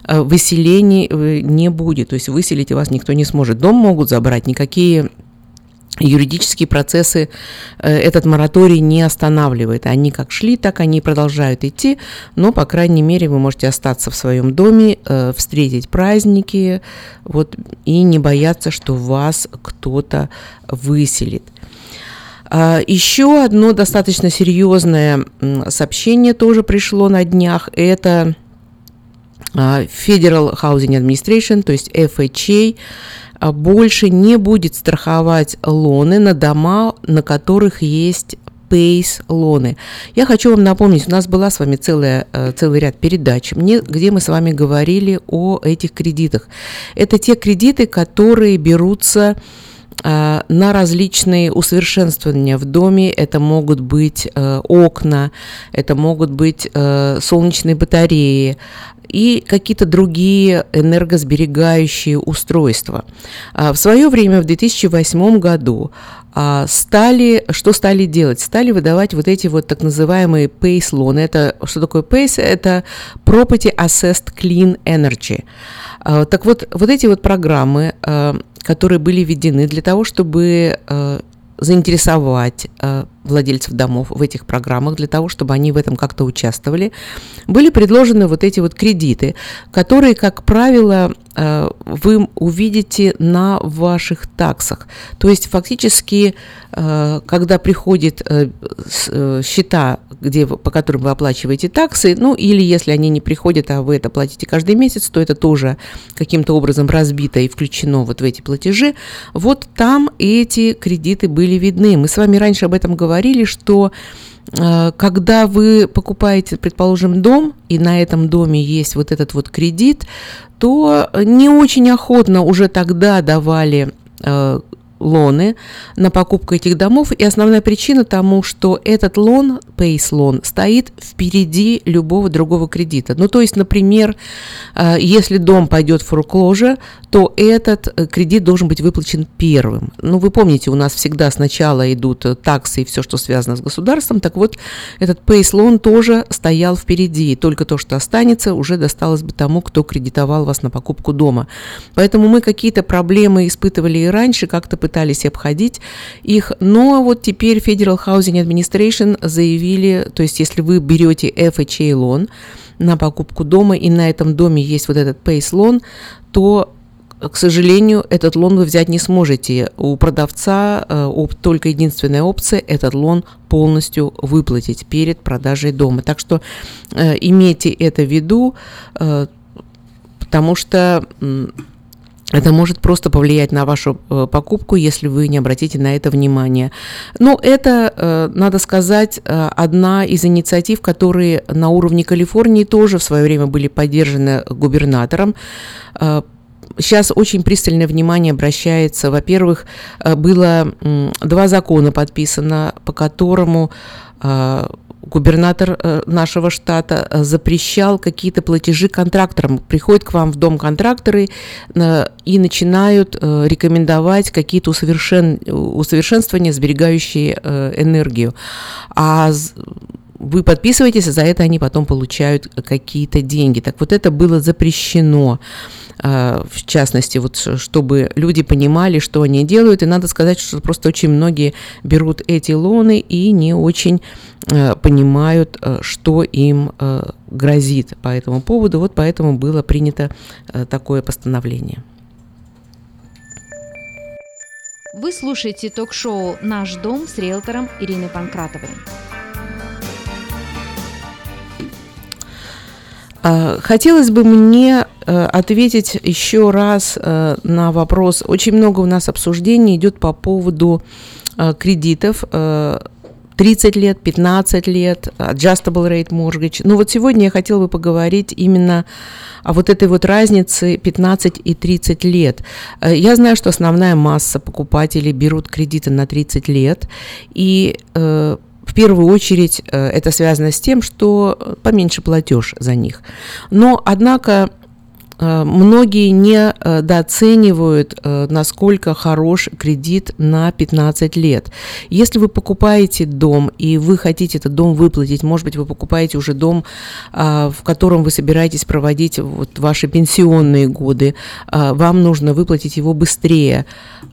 э, выселений не будет, то есть выселить вас никто не сможет. Дом могут забрать, никакие юридические процессы э, этот мораторий не останавливает. Они как шли, так они продолжают идти, но, по крайней мере, вы можете остаться в своем доме, э, встретить праздники вот, и не бояться, что вас кто-то выселит. А, еще одно достаточно серьезное сообщение тоже пришло на днях. Это а, Federal Housing Administration, то есть FHA, больше не будет страховать лоны на дома, на которых есть Пейс лоны. Я хочу вам напомнить, у нас была с вами целая, э, целый ряд передач, где мы с вами говорили о этих кредитах. Это те кредиты, которые берутся на различные усовершенствования в доме. Это могут быть э, окна, это могут быть солнечные батареи, и какие-то другие энергосберегающие устройства. А, в свое время, в 2008 году, а, стали, что стали делать? Стали выдавать вот эти вот так называемые PACE лоны. Это, что такое PACE? Это Property Assessed Clean Energy. А, так вот, вот эти вот программы, которые были введены для того, чтобы заинтересовать э, владельцев домов в этих программах для того, чтобы они в этом как-то участвовали, были предложены вот эти вот кредиты, которые, как правило, вы увидите на ваших таксах. То есть фактически, э, когда приходит э, э, счета, где, по которым вы оплачиваете таксы, ну или если они не приходят, а вы это платите каждый месяц, то это тоже каким-то образом разбито и включено вот в эти платежи. Вот там эти кредиты были видны. Мы с вами раньше об этом говорили, что э, когда вы покупаете, предположим, дом, и на этом доме есть вот этот вот кредит, то не очень охотно уже тогда давали э, лоны на покупку этих домов. И основная причина тому, что этот лон, Pace лон, стоит впереди любого другого кредита. Ну, то есть, например, э, если дом пойдет в foreclosure, то этот э, кредит должен быть выплачен первым. Ну, вы помните, у нас всегда сначала идут э, таксы и все, что связано с государством. Так вот, этот Pace лон тоже стоял впереди. И только то, что останется, уже досталось бы тому, кто кредитовал вас на покупку дома. Поэтому мы какие-то проблемы испытывали и раньше, как-то пытались обходить их, но вот теперь Federal Housing Administration заявили, то есть если вы берете FHA лон на покупку дома, и на этом доме есть вот этот Pace лон, то к сожалению, этот лон вы взять не сможете. У продавца э, только единственная опция – этот лон полностью выплатить перед продажей дома. Так что э, имейте это в виду, э, потому что это может просто повлиять на вашу э, покупку, если вы не обратите на это внимание. Но это, э, надо сказать, э, одна из инициатив, которые на уровне Калифорнии тоже в свое время были поддержаны губернатором. Сейчас очень пристальное внимание обращается. Во-первых, было два закона подписано, по которому губернатор э, нашего штата э, запрещал какие-то платежи контракторам. Приходят к вам в дом контракторы э, и начинают рекомендовать какие-то усовершен... усовершенствования, сберегающие энергию. А вы подписываетесь, и за это они потом получают какие-то деньги. Так вот это было запрещено в частности, вот чтобы люди понимали, что они делают. И надо сказать, что просто очень многие берут эти лоны и не очень Э, понимают, э, что им грозит по этому поводу. Вот поэтому было принято такое постановление. Вы слушаете ток-шоу «Наш дом» с риэлтором Ириной Панкратовой. Хотелось бы мне ответить еще раз на вопрос. Очень много у нас обсуждений идет по поводу кредитов 30 лет, 15 лет, adjustable rate mortgage. Ну вот сегодня я хотела бы поговорить именно о вот этой вот разнице 15 и 30 лет. Э, я знаю, что основная масса покупателей берут кредиты на 30 лет, и э, в первую очередь э, это связано с тем, что поменьше платеж за них. Но, однако, Э, многие недооценивают, э, насколько хорош кредит на 15 лет. Если вы покупаете дом и вы хотите этот дом выплатить, может быть, вы покупаете уже дом, а, в котором вы собираетесь проводить вот ваши пенсионные годы, а, вам нужно выплатить его быстрее.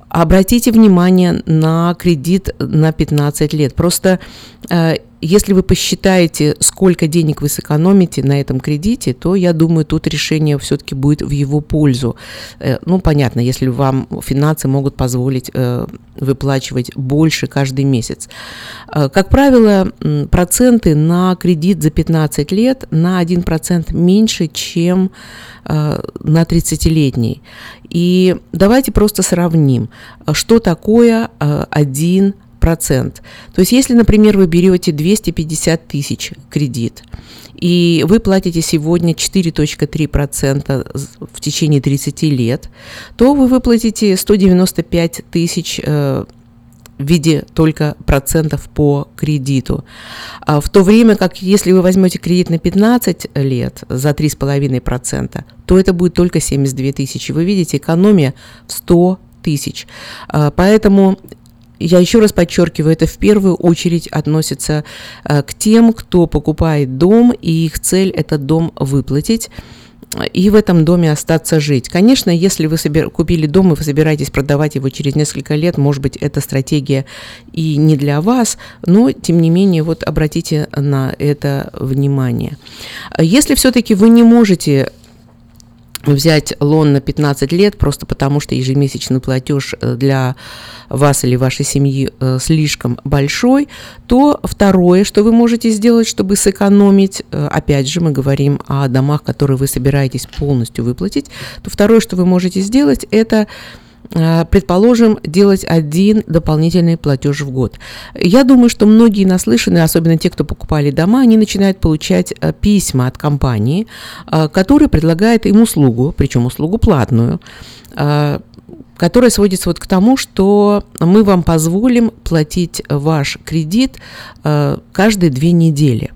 Обратите внимание на кредит на 15 лет. Просто э, если вы посчитаете, сколько денег вы сэкономите на этом кредите, то я думаю, тут решение все-таки будет в его пользу. Э, ну, понятно, если вам финансы могут позволить э, выплачивать больше каждый месяц. Э, как правило, проценты на кредит за 15 лет на 1% меньше, чем на 30-летний. И давайте просто сравним, что такое 1 процент. То есть, если, например, вы берете 250 тысяч кредит, и вы платите сегодня 4.3% в течение 30 лет, то вы выплатите 195 тысяч э, в виде только процентов по кредиту. А в то время как если вы возьмете кредит на 15 лет за 3,5%, то это будет только 72 тысячи. Вы видите, экономия в 100 тысяч. А, поэтому я еще раз подчеркиваю, это в первую очередь относится э, к тем, кто покупает дом, и их цель этот дом выплатить и в этом доме остаться жить. Конечно, если вы собер... купили дом и вы собираетесь продавать его через несколько лет, может быть, эта стратегия и не для вас, но, тем не менее, вот обратите на это внимание. Если все-таки вы не можете взять лон на 15 лет, просто потому что ежемесячный платеж э, для вас или вашей семьи э, слишком большой, то второе, что вы можете сделать, чтобы сэкономить, э, опять же, мы говорим о домах, которые вы собираетесь полностью выплатить, то второе, что вы можете сделать, это предположим, делать один дополнительный платеж в год. Я думаю, что многие наслышаны, особенно те, кто покупали дома, они начинают получать э, письма от компании, э, которая предлагает им услугу, причем услугу платную, которая сводится вот к тому, что мы вам позволим платить ваш кредит э, каждые две недели.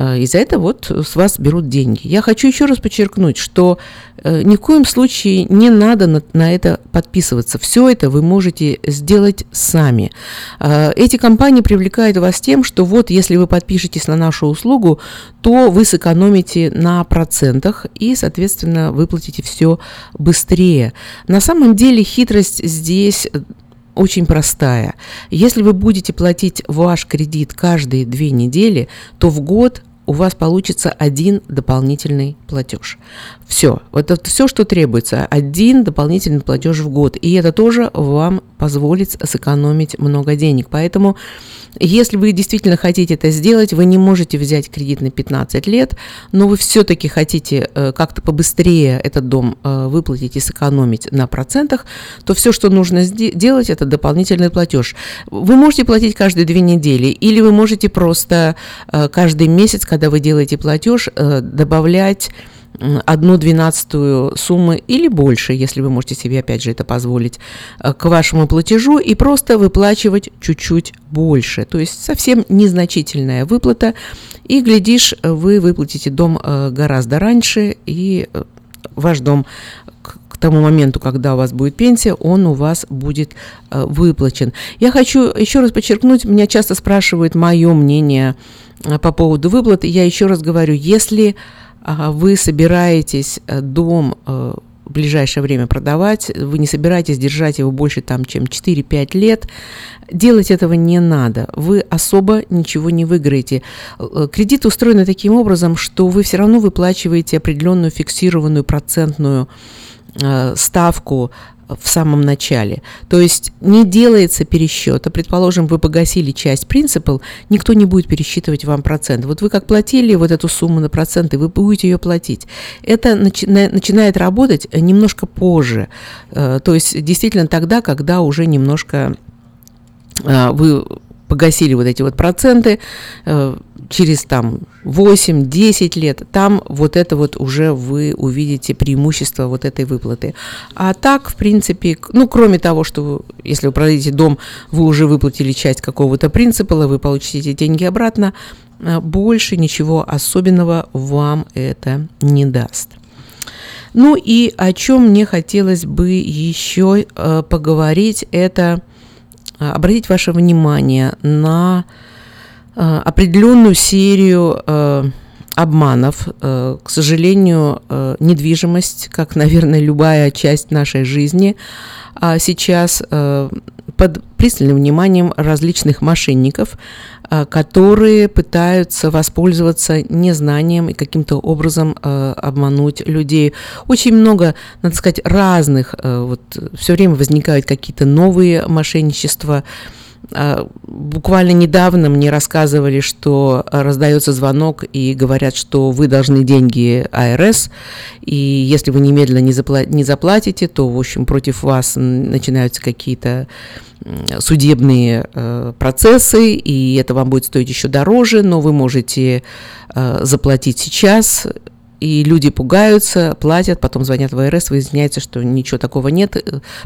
Э, и за это вот с вас берут деньги. Я хочу еще раз подчеркнуть, что э, ни в коем случае не надо на, на это подписываться. Все это вы можете сделать сами. Э, эти компании привлекают вас тем, что вот если вы подпишетесь на нашу услугу, то вы сэкономите на процентах и, соответственно, выплатите все быстрее. На самом деле хитрость здесь очень простая. Если вы будете платить ваш кредит каждые две недели, то в год у вас получится один дополнительный платеж. Все. Это все, что требуется. Один дополнительный платеж в год. И это тоже вам позволит сэкономить много денег. Поэтому если вы действительно хотите это сделать, вы не можете взять кредит на 15 лет, но вы все-таки хотите э, как-то побыстрее этот дом э, выплатить и сэкономить на процентах, то все, что нужно делать, это дополнительный платеж. Вы можете платить каждые две недели, или вы можете просто э, каждый месяц, когда вы делаете платеж, добавлять одну двенадцатую суммы или больше, если вы можете себе опять же это позволить, э, к вашему платежу и просто выплачивать чуть-чуть больше. То есть совсем незначительная выплата. И, глядишь, вы выплатите дом э, гораздо раньше, и э, ваш дом к тому моменту, когда у вас будет пенсия, он у вас будет выплачен. Я хочу еще раз подчеркнуть, меня часто спрашивают мое мнение по поводу выплаты. Я еще раз говорю, если вы собираетесь э, дом э, в ближайшее время продавать, вы не собираетесь держать его больше там, чем 4-5 лет, делать этого не надо. Вы особо ничего не выиграете. Э, кредит устроен таким образом, что вы все равно выплачиваете определенную фиксированную процентную ставку в самом начале. То есть не делается пересчет. А предположим, вы погасили часть принципал, никто не будет пересчитывать вам процент. Вот вы как платили вот эту сумму на проценты, вы будете ее платить. Это начи- начинает работать немножко позже. Э, то есть действительно тогда, когда уже немножко э, вы погасили вот эти вот проценты, э, через там 8-10 лет, там вот это вот уже вы увидите преимущество вот этой выплаты. А так, в принципе, ну, кроме того, что вы, если вы продадите дом, вы уже выплатили часть какого-то принципа, вы получите эти деньги обратно, э, больше ничего особенного вам это не даст. Ну и о чем мне хотелось бы еще э, поговорить, это обратить ваше внимание на Э, определенную серию э, обманов. Э, к сожалению, недвижимость, как, наверное, любая часть нашей жизни, а сейчас под пристальным вниманием различных мошенников, которые пытаются воспользоваться незнанием и каким-то образом обмануть людей. Очень много, надо сказать, разных, вот все время возникают какие-то новые мошенничества, буквально недавно мне рассказывали, что раздается звонок и говорят, что вы должны деньги АРС, и если вы немедленно не, запла- не заплатите, то, в общем, против вас начинаются какие-то судебные э, процессы, и это вам будет стоить еще дороже, но вы можете э, заплатить сейчас, и люди пугаются, платят, потом звонят в АРС, выясняется, что ничего такого нет.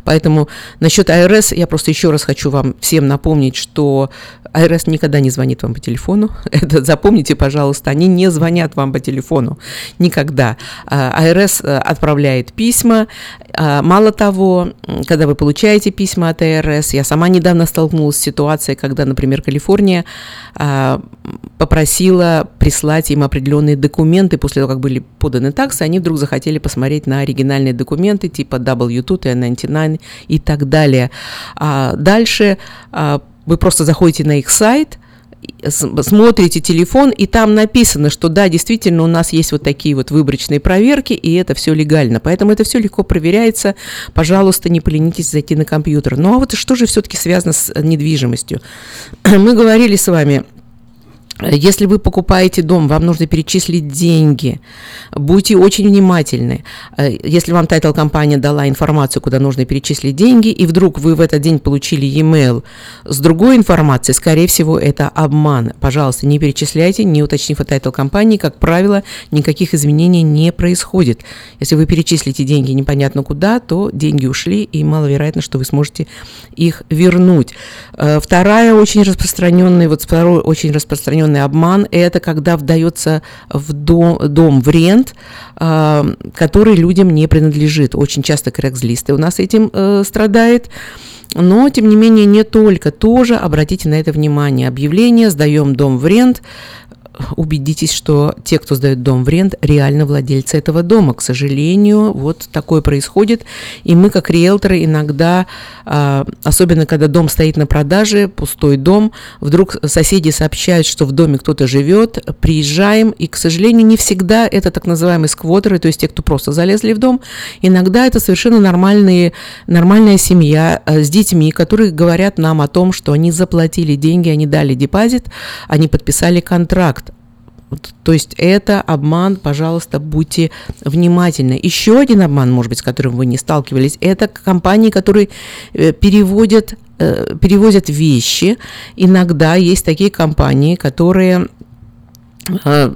Поэтому насчет АРС я просто еще раз хочу вам всем напомнить, что АРС никогда не звонит вам по телефону. Это запомните, пожалуйста, они не звонят вам по телефону никогда. АРС э, отправляет письма. А, мало того, когда вы получаете письма от АРС, я сама недавно столкнулась с ситуацией, когда, например, Калифорния а, попросила прислать им определенные документы после того, как были поданы таксы, они вдруг захотели посмотреть на оригинальные документы типа W2, T99 и так далее. А дальше вы просто заходите на их сайт, смотрите телефон, и там написано, что да, действительно, у нас есть вот такие вот выборочные проверки, и это все легально. Поэтому это все легко проверяется. Пожалуйста, не поленитесь зайти на компьютер. Ну а вот что же все-таки связано с недвижимостью? Мы говорили с вами Если вы покупаете дом, вам нужно перечислить деньги. Будьте очень внимательны. Э, если вам title компания дала информацию, куда нужно перечислить деньги, и вдруг вы в этот день получили e-mail с другой информацией, скорее всего, это обман. Пожалуйста, не перечисляйте, не уточнив от title компании. Как правило, никаких изменений не происходит. Если вы перечислите деньги непонятно куда, то деньги ушли, и маловероятно, что вы сможете их вернуть. Э, вторая очень распространенная, вот второй очень распространенный распространенный обман – это когда вдается в дом, дом в рент, э, который людям не принадлежит. Очень часто Craigslist у нас этим э, страдает. Но, тем не менее, не только. Тоже обратите на это внимание. Объявление «Сдаем дом в рент» убедитесь, что те, кто сдает дом в рент, реально владельцы этого дома. К сожалению, вот такое происходит. И мы, как риэлторы, иногда, а, особенно когда дом стоит на продаже, пустой дом, вдруг соседи сообщают, что в доме кто-то живет, приезжаем, и, к сожалению, не всегда это так называемые сквотеры, то есть те, кто просто залезли в дом. Иногда это совершенно нормальные, нормальная семья а, с детьми, которые говорят нам о том, что они заплатили деньги, они дали депозит, они подписали контракт то есть это обман, пожалуйста, будьте внимательны. Еще один обман, может быть, с которым вы не сталкивались, это компании, которые э, переводят, э, перевозят вещи. Иногда есть такие компании, которые э,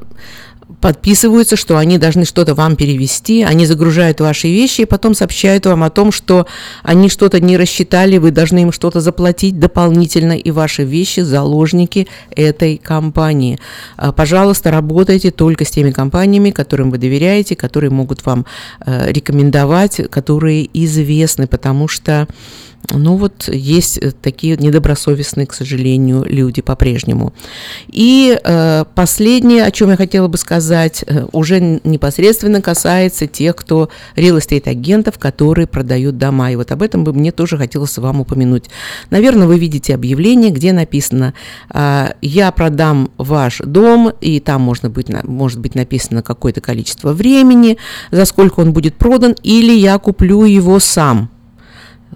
подписываются, что они должны что-то вам перевести, они загружают ваши вещи и потом сообщают вам о том, что они что-то не рассчитали, вы должны им что-то заплатить дополнительно, и ваши вещи заложники этой компании. А, пожалуйста, работайте только с теми компаниями, которым вы доверяете, которые могут вам э, рекомендовать, которые известны, потому что ну вот есть э, такие недобросовестные, к сожалению, люди по-прежнему. И э, последнее, о чем я хотела бы сказать, э, уже непосредственно касается тех, кто real estate агентов, которые продают дома. И вот об этом бы мне тоже хотелось вам упомянуть. Наверное, вы видите объявление, где написано э, «Я продам ваш дом», и там можно быть, может быть написано какое-то количество времени, за сколько он будет продан, или «Я куплю его сам»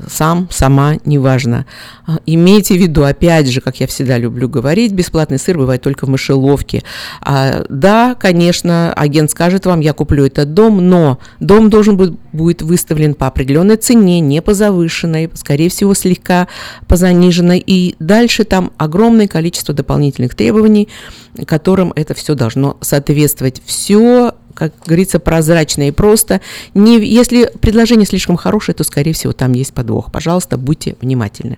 сам, сама, неважно. А, имейте в виду, опять же, как я всегда люблю говорить, бесплатный сыр бывает только в мышеловке. А, да, конечно, агент скажет вам, я куплю этот дом, но дом должен быть, будет выставлен по определенной цене, не по завышенной, скорее всего, слегка по заниженной. И дальше там огромное количество дополнительных требований, которым это все должно соответствовать. Все как говорится, прозрачно и просто. Не, если предложение слишком хорошее, то, скорее всего, там есть подвох. Пожалуйста, будьте внимательны.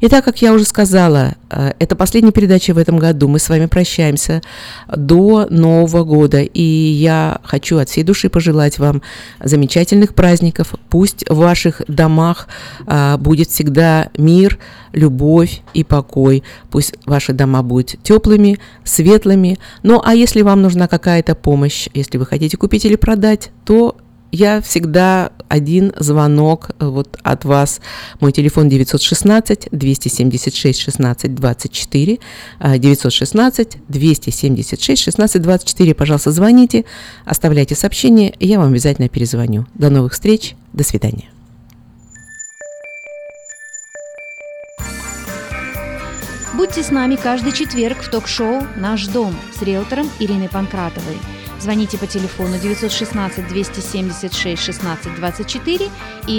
Итак, как я уже сказала, э, это последняя передача в этом году. Мы с вами прощаемся до Нового года. И я хочу от всей души пожелать вам замечательных праздников. Пусть в ваших домах а, будет всегда мир, любовь и покой. Пусть ваши дома будут теплыми, светлыми. Ну, а если вам нужна какая-то помощь, если вы хотите купить или продать, то я всегда один звонок э, вот от вас. Мой телефон 916 276 16 24 916 276 16 24. Пожалуйста, звоните, оставляйте сообщение, и я вам обязательно перезвоню. До новых встреч, до свидания. Будьте с нами каждый четверг в ток-шоу «Наш дом» с риэлтором Ириной Панкратовой. Звоните по телефону 916 276 16 24 и